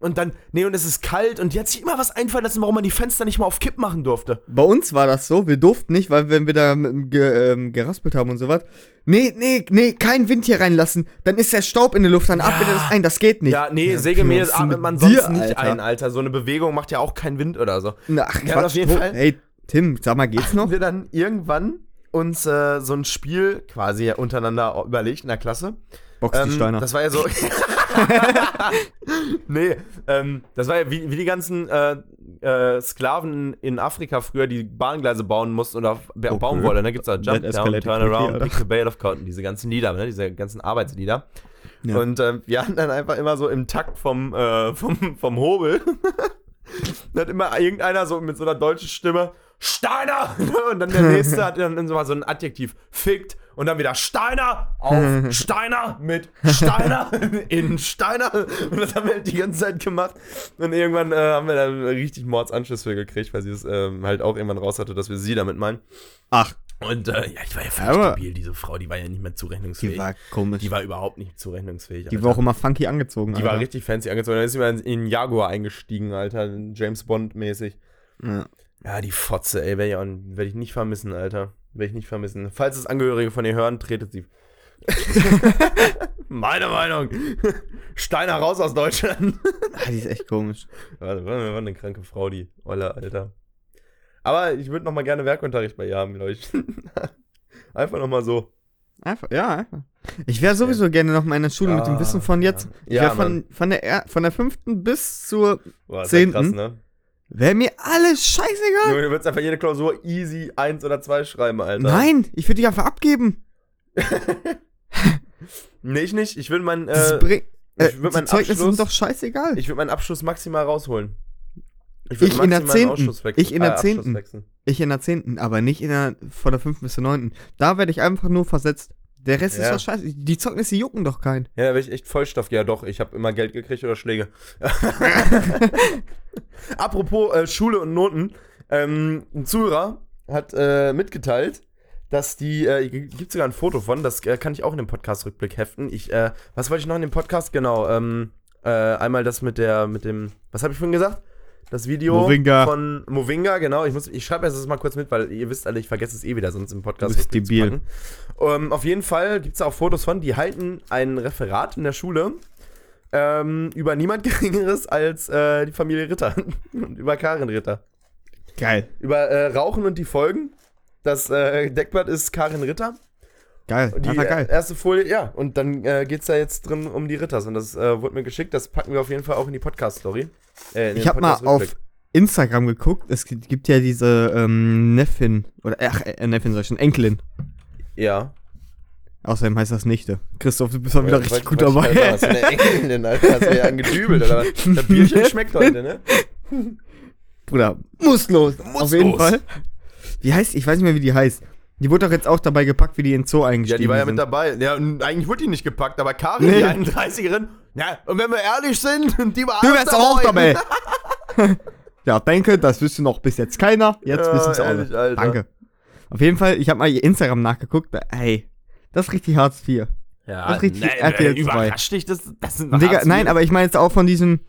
Und dann, nee, und es ist kalt und die hat sich immer was einfallen lassen, warum man die Fenster nicht mal auf Kipp machen durfte. Bei uns war das so, wir durften nicht, weil wenn wir da ge, ähm, geraspelt haben und so was. Nee, nee, nee, kein Wind hier reinlassen. Dann ist der Staub in der Luft, dann atmet er das ein, das geht nicht. Ja, nee, Ja, Sägemehl atmet man dir, sonst nicht Alter? ein, Alter. So eine Bewegung macht ja auch keinen Wind oder so. Na, Ach, Ja, Quatsch. auf jeden Fall. Hey, Tim, sag mal, geht's noch? Haben wir dann irgendwann uns äh, so ein Spiel quasi untereinander überlegt in der Klasse. Box die Ähm, Steiner. das war ja so. nee, ähm, das war ja wie, wie die ganzen äh, äh, Sklaven in Afrika früher, die Bahngleise bauen mussten oder Okay. Baumwolle. Da gibt es da Jump Down, Turn Around. Pick the Bale of Cotton, diese ganzen Lieder, ne? diese ganzen Arbeitslieder. Ja. Und ähm, wir hatten dann einfach immer so im Takt vom, äh, vom, vom Hobel. da hat immer irgendeiner so mit so einer deutschen Stimme Steiner! Und dann der nächste hat dann so mal so ein Adjektiv. Fickt. Und dann wieder Steiner auf Steiner mit Steiner in Steiner. Und das haben wir halt die ganze Zeit gemacht. Und irgendwann äh, haben wir dann richtig Mordsanschluss für gekriegt, weil sie es ähm, halt auch irgendwann raus hatte, dass wir sie damit meinen. Ach, Und äh, ja, ich war ja völlig stabil, diese Frau, die war ja nicht mehr zurechnungsfähig. die war komisch. Die war überhaupt nicht zurechnungsfähig. Die Alter. war auch immer funky angezogen. Die war Alter. richtig fancy angezogen. Dann ist sie mal in in Jaguar eingestiegen, Alter. James Bond-mäßig. Ja. Ja, die Fotze, ey. Werde ich, auch- werd ich nicht vermissen, Alter. Werde ich nicht vermissen. Falls es Angehörige von ihr hören, tretet sie. Meine Meinung. Steiner raus aus Deutschland. Ah, die ist echt komisch. Warte, war, war eine kranke Frau, die Olle, Alter. Aber ich würde noch mal gerne Werkunterricht bei ihr haben, glaube ich. Einfach noch mal so. Einfach, ja, einfach. Ich wäre sowieso gerne noch mal in der Schule mit dem Wissen von jetzt. ja. Ich Ja, von, von, der, er- von der fünften bis zur. Ja Zehnten? ne? Wäre mir alles scheißegal. Junge, du würdest einfach jede Klausur easy 1 oder 2 schreiben, Alter. Nein, ich würde dich einfach abgeben. Nee, ich nicht. Ich würde meinen, Das äh, bring- äh, ich würd die meinen Abschluss- sind doch scheißegal. ich würd meinen Abschluss maximal rausholen. würd Ich in der Zehnten. Wechseln- Ich in der äh, Abschluss Zehnten. wechseln. Ich in der zehnten, aber nicht in der, von der fünften bis zur neunten. Da werde ich einfach nur versetzt. Der Rest ist Ja. doch scheiße. Die Zeugnisse jucken doch keinen. Ja, da wäre ich echt Vollstoff. Ja, doch, ich habe immer Geld gekriegt oder Schläge. Apropos äh, Schule und Noten. Ähm, ein Zuhörer hat äh, mitgeteilt, dass die, äh, gibt sogar ein Foto von, das äh, kann ich auch in dem Podcast-Rückblick heften. Ich, äh, was wollte ich noch in dem Podcast? Genau, ähm, äh, einmal das mit der, mit dem, was habe ich vorhin gesagt? Das Video Movinga. von Movinga, genau. Ich, muss- ich schreibe jetzt das mal kurz mit, weil ihr wisst alle, ich vergesse es eh wieder, sonst im Podcast. Du bist debil. Ähm, auf jeden Fall gibt es auch Fotos von, die halten ein Referat in der Schule ähm, über niemand Geringeres als äh, die Familie Ritter. und über Karin Ritter. Geil. Über äh, Rauchen und die Folgen. Das äh, Deckblatt ist Karin Ritter. Geil, die einfach geil. erste Folie, ja, und dann äh, geht es da jetzt drin um die Ritters. Und das äh, wurde mir geschickt, das packen wir auf jeden Fall auch in die Podcast-Story. Äh, Ich habe mal auf. Instagram geguckt, es gibt ja diese ähm, Neffin, oder ach, äh, Neffin sag ich schon, Enkelin. Ja. Außerdem heißt das Nichte. Christoph, du bist mal wieder richtig gut dabei. Hast du eine Enkelin, Alter? Hast du ja angedübelt, oder was? Das Bierchen schmeckt heute, ne? Bruder, muss los. Muss auf jeden los. Fall. Wie heißt, ich weiß nicht mehr, wie die heißt. Die wurde doch jetzt auch dabei gepackt, wie die in Zoo Ja, eingestiegen die war ja sind. mit dabei. Ja, und eigentlich wurde die nicht gepackt, aber Karin, Nee. die 31erin, ja, und wenn wir ehrlich sind, die war Du wärst auch dabei. ja, danke, das wüsste noch bis jetzt keiner. Jetzt Ja, wissen es ehrlich, alle. Alter. Danke. Auf jeden Fall, ich habe mal ihr Instagram nachgeguckt. Ey, das ist richtig Hartz IV. Ja, Das ist richtig RTL äh, 2. überrascht dich, das, das sind Digga, nein, aber ich meine jetzt auch von diesem,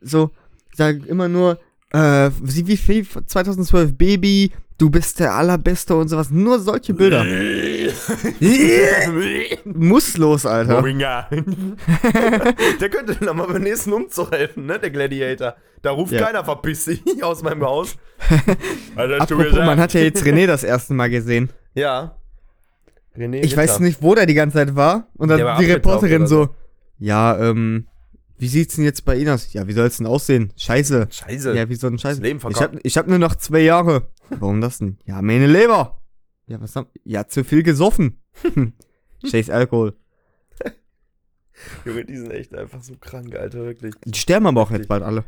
so, ich sag immer nur, äh, wie, wie viel, 2012 Baby, du bist der Allerbeste und sowas. Nur solche Bilder. Muss los, Alter. Moringa. der könnte nochmal beim nächsten Umzug helfen, ne, der Gladiator. Da ruft Ja. keiner, verpiss dich aus meinem Haus. Alter, Apropos, man hat ja jetzt René das erste Mal gesehen. Ja. René Ich weiß nicht, wo der die ganze Zeit war. Und dann die Reporterin oder so, ja, ähm, wie sieht's denn jetzt bei Ihnen aus? Ja, wie soll's denn aussehen? Scheiße. Scheiße. Ja, wie so ein Scheiße. Leben ich hab, ich hab nur noch zwei Jahre. Warum das denn? Ja, meine Leber. Ja, was haben, ja, zu viel gesoffen. Scheiß Alkohol. Junge, die sind echt einfach so krank, Alter, wirklich. Die sterben aber auch Richtig. jetzt bald alle.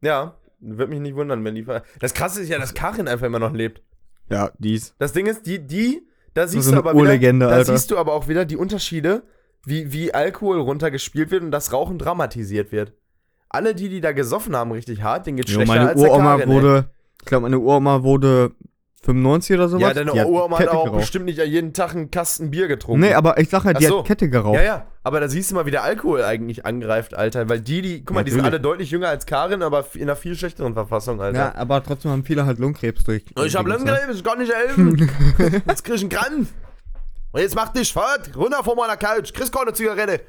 Ja, würde mich nicht wundern, wenn die. Das krasse ist ja, dass Karin einfach immer noch lebt. Ja, dies. Das Ding ist, die, die, da siehst so du aber wieder, da siehst du aber auch wieder die Unterschiede, wie, wie Alkohol runtergespielt wird und das Rauchen dramatisiert wird. Alle die, die da gesoffen haben, richtig hart, denen geht's Jo, schlechter meine als der Uroma Karin, ey. wurde, ich glaube, meine Uroma wurde 95 oder sowas. Ja, deine Die hat Uroma hat Kette auch geraucht. bestimmt nicht jeden Tag einen Kasten Bier getrunken. Nee, aber ich sag halt, die so. hat Kette geraucht. Ja, ja, aber da siehst du mal, wie der Alkohol eigentlich angreift, Alter. Weil die, die, guck mal, die sind Natürlich. alle deutlich jünger als Karin, aber in einer viel schlechteren Verfassung, Alter. Ja, aber trotzdem haben viele halt Lungenkrebs durch. Ich hab Dings, ne? Lungenkrebs, ich kann nicht helfen. Jetzt krieg ich einen Krampf. Und jetzt mach dich fort, runter von meiner Couch, kriegst keine Zigarette.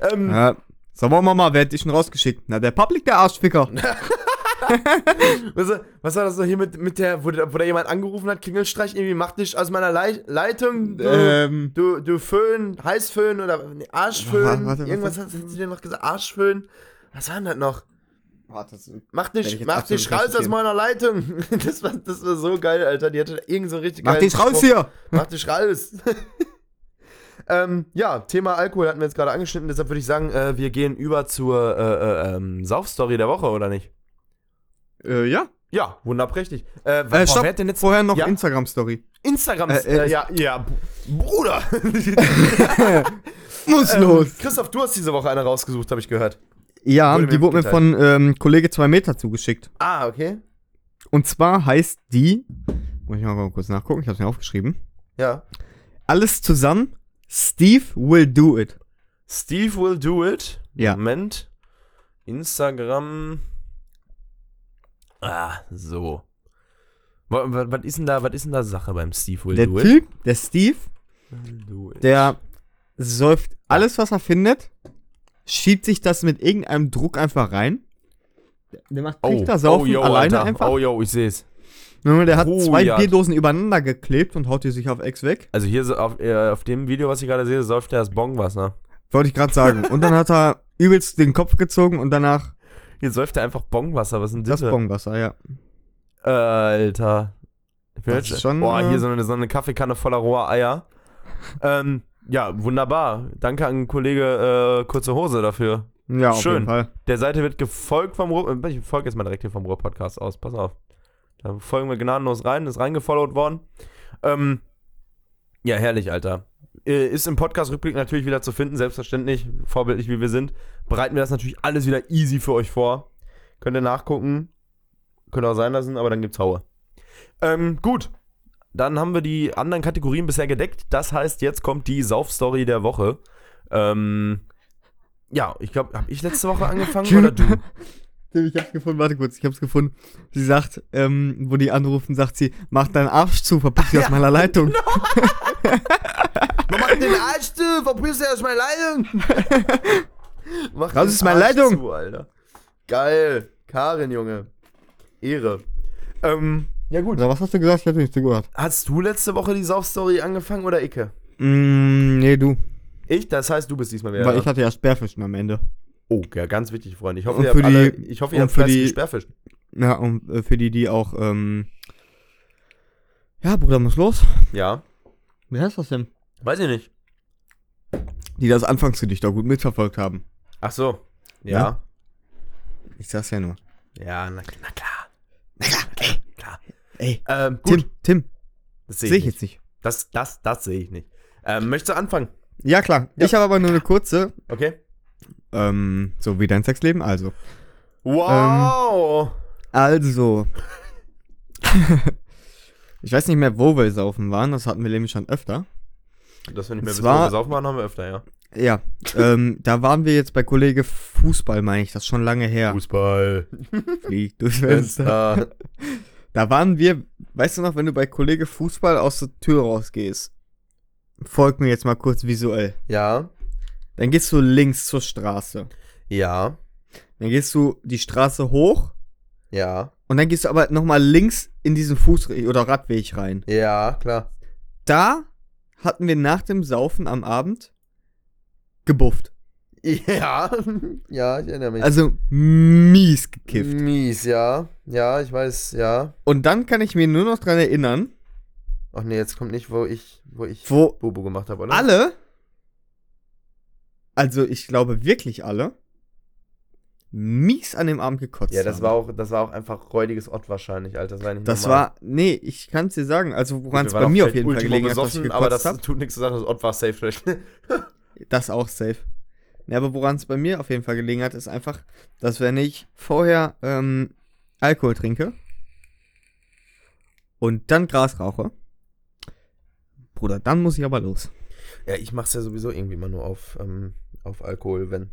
ähm, Ja. Sag mal, Mama, wer hat dich denn rausgeschickt? Na, der Public, der Arschficker. was, was war das noch hier mit, mit der, wo, da- wo da jemand angerufen hat, Klingelstreich, irgendwie mach dich aus meiner Lei Leitung, du, ähm, du, du Föhn, Heißföhn oder nee, Arschföhn, Warte, warte, was irgendwas hat sie dir noch gesagt, Arschföhn. Was war denn das noch? Warte, das- Mach dich, mach dich raus aus meiner Leitung. Das war, das war so geil, Alter. Die hatte irgend so richtig Mach dich raus Spruch. hier! Mach dich raus. ähm, ja, Thema Alkohol hatten wir jetzt gerade angeschnitten, deshalb würde ich sagen, äh, wir gehen über zur äh, äh, ähm, Saufstory der Woche, oder nicht? Äh, ja. Ja, wunderprächtig. Äh, Äh, stopp, wer hat denn jetzt vorher noch Ja? Instagram-Story. Instagram? Äh, Äh, äh, ja, ja, Bruder. Muss ähm, Christoph, du hast diese Woche eine rausgesucht, habe ich gehört. Ja, wurde die wurde mir von ähm, Kollege 2 Meter zugeschickt. Ah, okay. Und zwar heißt die, muss ich mal kurz nachgucken, ich hab's mir aufgeschrieben. Ja. Alles zusammen, Steve will do it. Steve will do it. Ja. Moment. Instagram. Ah, so. Was ist denn da, was ist denn da Sache beim Steve will Der do it? Typ, der Steve, der säuft alles, was er findet, schiebt sich das mit irgendeinem Druck einfach rein. Der macht Trichter saufen yo, alleine Alter. einfach. Oh, yo, ich seh's. Der hat Oh, zwei ja. Bierdosen übereinander geklebt und haut die sich auf Ex weg. Also hier so auf, äh, auf dem Video, was ich gerade sehe, säuft er das Bongwasser. Wollte ich gerade sagen. Und dann hat er übelst den Kopf gezogen und danach Hier säuft er einfach Bongwasser. Was ist denn das das? Bongwasser, ja. Alter. Ich Das schon, boah, äh, hier so eine, so eine Kaffeekanne voller roher Eier. ähm, ja, wunderbar. Danke an Kollege äh, Kurze Hose dafür. Ja, auf Schön. jeden Fall. Der Seite wird gefolgt vom Ruhr. Ich folge jetzt mal direkt hier vom Ruhr-Podcast aus. Pass auf. Da folgen wir gnadenlos rein. Ist reingefollowt worden. Ähm, ja, herrlich, Alter. Äh, Ist im Podcast-Rückblick natürlich wieder zu finden, selbstverständlich. Vorbildlich wie wir sind. Bereiten wir das natürlich alles wieder easy für euch vor. Könnt ihr nachgucken. Könnt ihr auch sein lassen, aber dann gibt's Haue. Ähm, gut. Dann haben wir die anderen Kategorien bisher gedeckt. Das heißt, jetzt kommt die Saufstory der Woche. Ähm, ja, ich glaube, habe ich letzte Woche angefangen oder du? Ich hab's gefunden, warte kurz, ich hab's gefunden. Sie sagt, ähm, wo die anrufen, sagt sie, mach deinen Arsch zu, verpiss dich aus meiner Leitung. Mach den Arsch zu, verpiss dich aus meiner Leitung. Mach den ist meine Arsch Leitung. Zu, Alter. Geil. Karin, Junge. Ehre. Ähm, Ja, gut. Oder was hast du gesagt? Ich hätte nicht zugehört. Hast du letzte Woche die Saufstory angefangen oder Icke? Mm, nee, du. Ich? Das heißt, du bist diesmal wieder. Weil ich hatte ja Sperrfischen am Ende. oh, ja, ganz wichtig, Freunde. Ich hoffe, Und ihr für habt alle, die- ich hoffe, ihr habt für fleißig die- Sperrfischen. Ja, und äh, für die, die auch, ähm. Ja, Bruder, muss los. Ja. Wie heißt das denn? Weiß ich nicht. Die das Anfangsgedicht auch gut mitverfolgt haben. Ach so. Ja. Ja. Ich sag's ja nur. Ja, na, na klar. Na klar, ey, Klar. Ey. Ähm. Tim, Tim, das sehe sehe ich jetzt nicht. Das, das, das sehe ich nicht. Ähm, möchtest du anfangen? Ja, klar. Ja. Ich habe aber nur eine kurze, Okay. ähm, so wie dein Sexleben, also. Wow. Also. ich weiß nicht mehr, wo wir saufen waren, das hatten wir nämlich schon öfter. das, wenn ich mir wissen, Zwar- wo wir saufen waren, haben wir öfter, ja. Ja, ähm, da waren wir jetzt bei Kollege Fußball, meine ich, das ist schon lange her. Fußball. Flieg durchs Fenster. Da waren wir, weißt du noch, wenn du bei Kollege Fußball aus der Tür rausgehst, folg mir jetzt mal kurz visuell. Ja. Dann gehst du links zur Straße. Ja. Dann gehst du die Straße hoch Ja. und dann gehst du aber nochmal links in diesen Fuß- oder Radweg rein. Ja, klar. Da hatten wir nach dem Saufen am Abend gebufft. Ja. Ja, ich erinnere mich. Also mies gekifft. Mies, ja. Ja, ich weiß, ja. Und dann kann ich mir nur noch dran erinnern, Ach nee, jetzt kommt nicht, wo ich, wo ich wo Bobo gemacht habe, oder? alle, also ich glaube wirklich alle, mies an dem Abend gekotzt Ja, das haben. war auch, das war auch einfach räudiges Ott wahrscheinlich, Alter. Das war nicht Das normal. war, nee, ich kann es dir sagen, also woran es bei mir auf jeden Fall gelegen hat, dass ich besoffen, aber das habe. tut nichts zu sagen, das Ott war safe. Das auch safe. Ja, aber woran es bei mir auf jeden Fall gelegen hat, ist einfach, dass wenn ich vorher ähm, Alkohol trinke und dann Gras rauche, Bruder, dann muss ich aber los. ja, ich mach's ja sowieso irgendwie mal nur auf, ähm, auf Alkohol, wenn.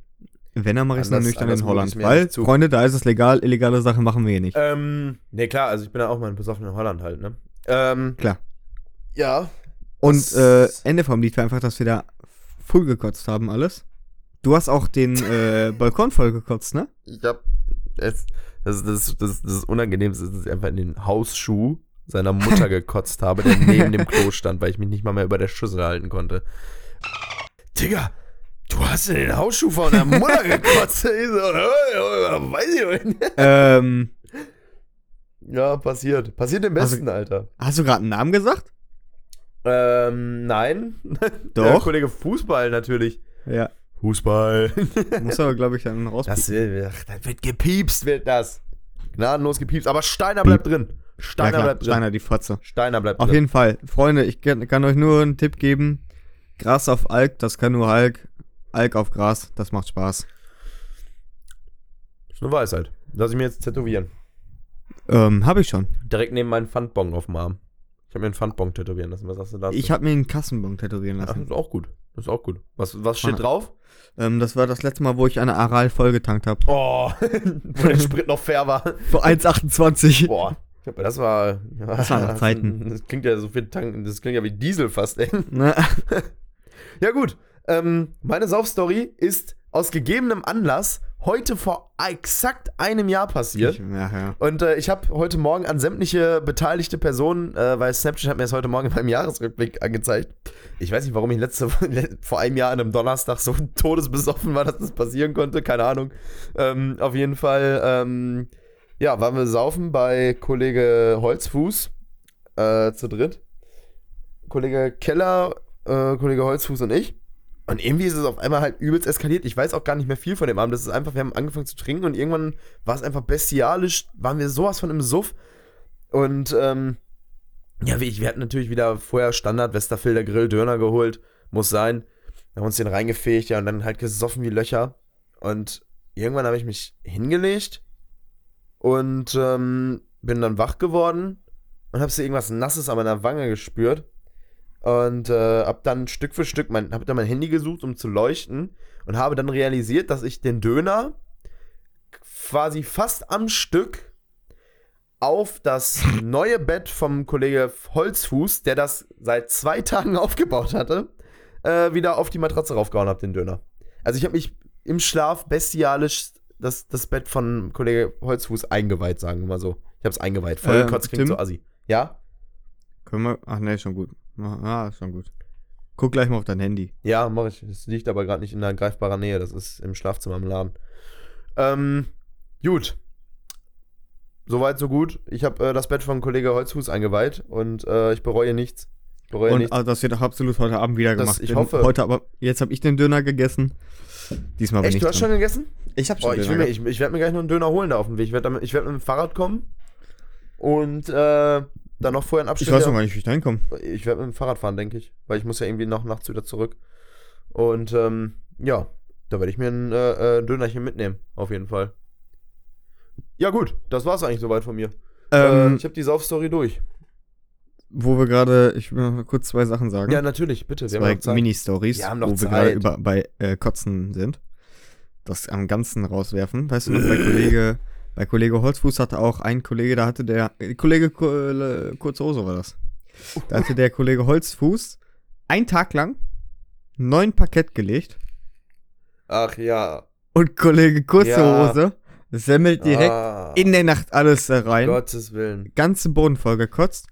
Wenn, dann mache ich es dann nüchtern anders in Holland. Weil. Freunde, da ist es legal, illegale Sachen machen wir hier nicht. Ähm, nee, klar, also ich bin ja auch mal ein besoffen in Holland halt, ne? Ähm, Klar. ja. Und äh, Ende vom Lied war einfach, dass wir da voll gekotzt haben, alles. Du hast auch den äh, Balkon voll gekotzt, ne? Ich hab. Es, das, das, das, das ist unangenehm, dass ich einfach in den Hausschuh seiner Mutter gekotzt habe, der neben dem Klo stand, weil ich mich nicht mal mehr über der Schüssel halten konnte. Digga, du hast in den Hausschuh von der Mutter gekotzt. Ich so, weiß ich nicht. ähm, Ja, passiert. Passiert im Also- besten, Alter. hast du gerade einen Namen gesagt? Ähm, nein. Doch. Der Kollege Fußball natürlich. Ja. Fußball. Muss aber, glaube ich, dann raus. Das wird, ach, das wird gepiepst, wird das. Gnadenlos gepiepst. Aber Steiner bleibt drin. ja, Steiner klar, bleibt drin. Steiner, die Fotze. Steiner bleibt Auf drin. jeden Fall. Freunde, ich kann, kann euch nur einen Tipp geben. Gras auf Alk, das kann nur Alk. Alk auf Gras, das macht Spaß. ist eine Weisheit. Lass ich mir jetzt tätowieren. Ähm, habe ich schon. Direkt neben meinen Pfandbon auf dem Arm. Ich habe mir einen Pfandbon tätowieren lassen. Was sagst du dazu? Ich habe mir einen Kassenbon tätowieren Ach, das lassen. ist auch gut. Das ist auch gut. Was, was steht Ah. drauf? Ähm, das war das letzte Mal, wo ich eine Aral vollgetankt habe. Oh, wo der Sprit noch fair war. Für 1,28. Boah. Ich glaub, Das war. Das waren noch Zeiten. Das klingt ja so viel tanken. Das klingt ja wie Diesel fast, ey. Ne? Ja, gut. Ähm, meine Saufstory ist aus gegebenem Anlass heute vor exakt einem Jahr passiert. Ja, ja. Und äh, ich habe heute Morgen an sämtliche beteiligte Personen, äh, weil Snapchat hat mir das heute Morgen in meinem Jahresrückblick angezeigt. Ich weiß nicht, warum ich letzte vor einem Jahr an einem Donnerstag so todesbesoffen war, dass das passieren konnte. Keine Ahnung. Ähm, auf jeden Fall, ähm, ja, waren wir saufen bei Kollege Holzfuß äh, zu dritt. Kollege Keller, äh, Kollege Holzfuß und ich. Und irgendwie ist es auf einmal halt übelst eskaliert. Ich weiß auch gar nicht mehr viel von dem Abend. Das ist einfach, wir haben angefangen zu trinken und irgendwann war es einfach bestialisch. Waren wir sowas von im Suff. Und, ähm, ja, ich, wir hatten natürlich wieder vorher Standard Westerfelder Grill Döner geholt. Muss sein. Wir haben uns den reingefegt, ja, und dann halt gesoffen wie Löcher. Und irgendwann habe ich mich hingelegt und ähm, bin dann wach geworden und habe so irgendwas Nasses an meiner Wange gespürt. Und äh, hab dann Stück für Stück mein, hab dann mein Handy gesucht, um zu leuchten. Und habe dann realisiert, dass ich den Döner quasi fast am Stück auf das neue Bett vom Kollege Holzfuß, der das seit zwei Tagen aufgebaut hatte, äh, wieder auf die Matratze raufgehauen habe, den Döner. Also ich habe mich im Schlaf bestialisch das, das Bett von Kollege Holzfuß eingeweiht, sagen wir mal so. Ich Ich hab's eingeweiht. Voll klingt Tim? so assi. Ja? Können wir. Ach nee, schon gut. Ah, ist schon gut. Guck gleich mal auf dein Handy. Ja, mach ich. Es liegt aber gerade nicht in der greifbarer Nähe. Das ist im Schlafzimmer im Laden. Ähm, gut. Soweit, so gut. Ich habe äh, das Bett von Kollege Holzfuß eingeweiht und äh, ich bereue nichts. Ich bereue Und nichts. also, das wird auch absolut heute Abend wieder Das- gemacht. ich hoffe. Heute aber. Jetzt habe ich den Döner gegessen. Diesmal bin Echt, ich du hast schon gegessen? Ich habe Oh, ich mir, ich, ich werde mir gleich noch einen Döner holen da auf dem Weg. Ich werde werd mit dem Fahrrad kommen und äh, dann noch vorher einen Abschnitt. Ich weiß noch gar nicht, wie ich da hinkomme. Ich werde mit dem Fahrrad fahren, denke ich. Weil ich muss ja irgendwie noch nachts wieder zurück. Und ähm, ja, da werde ich mir ein äh, äh, Dönerchen mitnehmen, auf jeden Fall. Ja gut, das war's eigentlich soweit von mir. äh, Ähm, ich habe die Saufstory durch. wo wir gerade, ich will noch kurz zwei Sachen sagen. Ja, natürlich, bitte. Wir zwei. Mini-Stories, Wir wo wir Zeit. gerade über, bei äh, Kotzen sind. Das am Ganzen rauswerfen. Weißt du noch, bei Kollege, bei Kollege Holzfuß hatte auch ein Kollege, da hatte der, Kollege Ku- äh, Kurze Hose war das. Da hatte der Kollege Holzfuß einen Tag lang neun Parkett gelegt Ach ja. und Kollege Kurze Ja. Hose semmelt direkt ah, in der Nacht alles da rein. Gottes Willen. Ganze Boden voll gekotzt.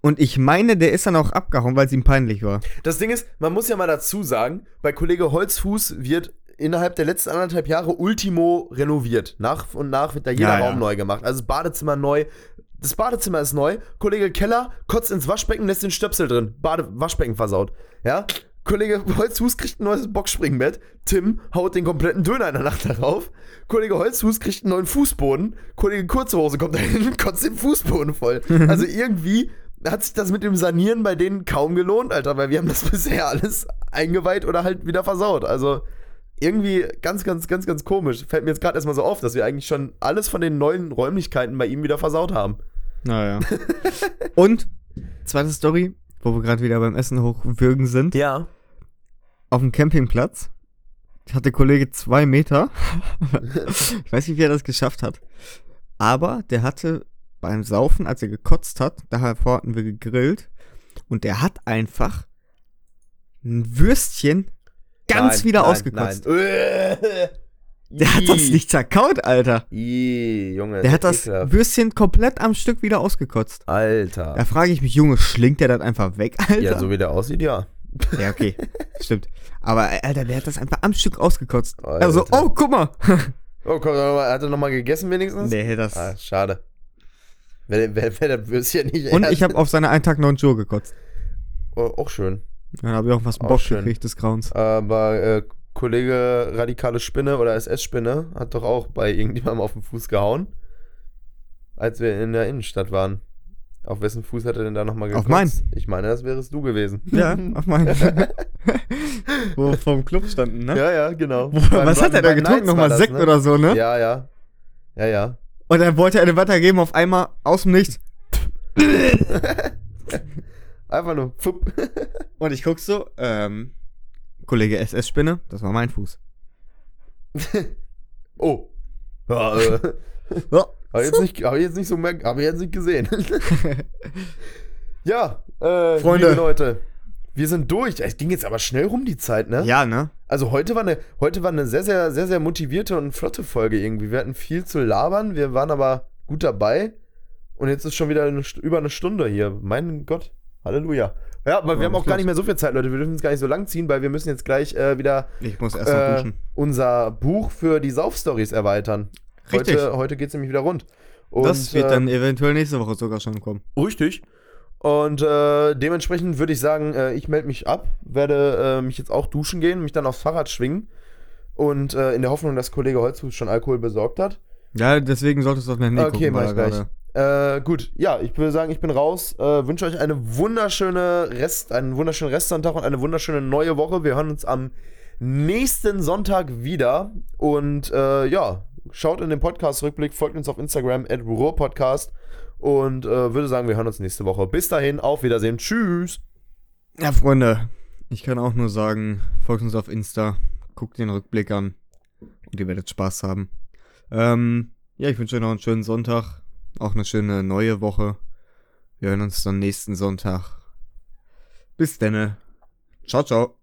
Und ich meine, der ist dann auch abgehauen, weil es ihm peinlich war. Das Ding ist, man muss ja mal dazu sagen, bei Kollege Holzfuß wird innerhalb der letzten anderthalb Jahre Ultimo renoviert. Nach und nach wird da jeder Ja, ja. Raum neu gemacht. Also das Badezimmer neu. Das Badezimmer ist neu. Kollege Keller kotzt ins Waschbecken, lässt den Stöpsel drin. Bade Waschbecken versaut. Ja? Kollege Holzfuß kriegt ein neues Boxspringbett. Tim haut den kompletten Döner in der Nacht darauf. Kollege Holzfuß kriegt einen neuen Fußboden. Kollege Kurzhose kommt da hin und kotzt den Fußboden voll. Also irgendwie hat sich das mit dem Sanieren bei denen kaum gelohnt, Alter, weil wir haben das bisher alles eingeweiht oder halt wieder versaut. Also irgendwie ganz, ganz, ganz, ganz komisch. Fällt mir jetzt gerade erstmal so auf, dass wir eigentlich schon alles von den neuen Räumlichkeiten bei ihm wieder versaut haben. Naja. Und, zweite Story, wo wir gerade wieder beim Essen hochwürgen sind. Ja. Auf dem Campingplatz hat der Kollege zwei Meter. ich weiß nicht, wie er das geschafft hat. Aber der hatte beim Saufen, als er gekotzt hat, davor hatten wir gegrillt, und der hat einfach ein Würstchen ganz Nein, wieder nein, ausgekotzt. Nein. Der hat das nicht zerkaut, Alter. Ih, Junge. Der hat das ekelhaft. Würstchen komplett am Stück wieder ausgekotzt. Alter. Da frage ich mich, Junge, schlingt der das einfach weg, Alter? Ja, so wie der aussieht, ja. Ja, okay. Stimmt. Aber, äh, Alter, der hat das einfach am Stück ausgekotzt. Alter. Also, oh, guck mal. Oh, komm, hat er nochmal gegessen wenigstens? nee, das. Ah, schade. Wäre wär, wär das Würstchen nicht Und erst- ich habe auf seine einen Tag neuen Schuhe gekotzt. Oh, auch schön. Dann habe ich auch was Auch Bock schön. gekriegt des Grauens. Aber äh, Kollege Radikale Spinne oder SS-Spinne hat doch auch bei irgendjemandem auf den Fuß gehauen. Als wir in der Innenstadt waren. Auf wessen Fuß hat er denn da nochmal gekotzt? Auf meinen. Ich meine, das wärest du gewesen. Ja, auf meinen. Wo wir vom Club standen, ne? ja, ja, genau. Wo, was hat er da getrunken? Nochmal Sekt ne? oder so, ne? Ja, ja. Ja, ja. Und dann wollte er den weitergeben, auf einmal aus dem Nichts. Einfach nur. Fupp. Und ich guck so, ähm, Kollege SS-Spinne, das war mein Fuß. Oh. Ja, äh, Ja. hab, ich jetzt nicht, hab ich jetzt nicht so merk, hab ich jetzt nicht gesehen. ja, äh, Freunde. liebe Leute, wir sind durch. Es ging jetzt aber schnell rum die Zeit, ne? Ja, ne? Also heute war eine, heute war eine sehr, sehr, sehr, sehr motivierte und flotte Folge irgendwie. Wir hatten viel zu labern, wir waren aber gut dabei. Und jetzt ist schon wieder eine, über eine Stunde hier. Mein Gott. Halleluja. Ja, aber wir Ja, haben auch gar nicht mehr so viel Zeit, Leute. Wir dürfen es gar nicht so lang ziehen, weil wir müssen jetzt gleich äh, wieder äh, unser Buch für die Saufstories erweitern. Richtig. Heute, heute geht es nämlich wieder rund. Und, das wird dann eventuell nächste Woche sogar schon kommen. Richtig. Und äh, dementsprechend würde ich sagen, äh, ich melde mich ab, werde äh, mich jetzt auch duschen gehen, mich dann aufs Fahrrad schwingen. Und äh, in der Hoffnung, dass Kollege Holzfuß schon Alkohol besorgt hat. Ja, deswegen solltest du auf dein Handy Okay, gucken. mach weil ich gleich. Äh, gut, ja, ich würde sagen, ich bin raus. Äh, wünsche euch eine wunderschöne Rest, einen wunderschönen Restsonntag und eine wunderschöne neue Woche. Wir hören uns am nächsten Sonntag wieder. Und äh, ja, schaut in den Podcast-Rückblick, folgt uns auf Instagram, at Podcast Und äh, würde sagen, wir hören uns nächste Woche. Bis dahin, auf Wiedersehen. Tschüss. Ja, Freunde, ich kann auch nur sagen, folgt uns auf Insta, guckt den Rückblick an und ihr werdet Spaß haben. Ähm, ja, ich wünsche euch noch einen schönen Sonntag, auch eine schöne neue Woche. Wir hören uns dann nächsten Sonntag. Bis denne. Ciao, ciao.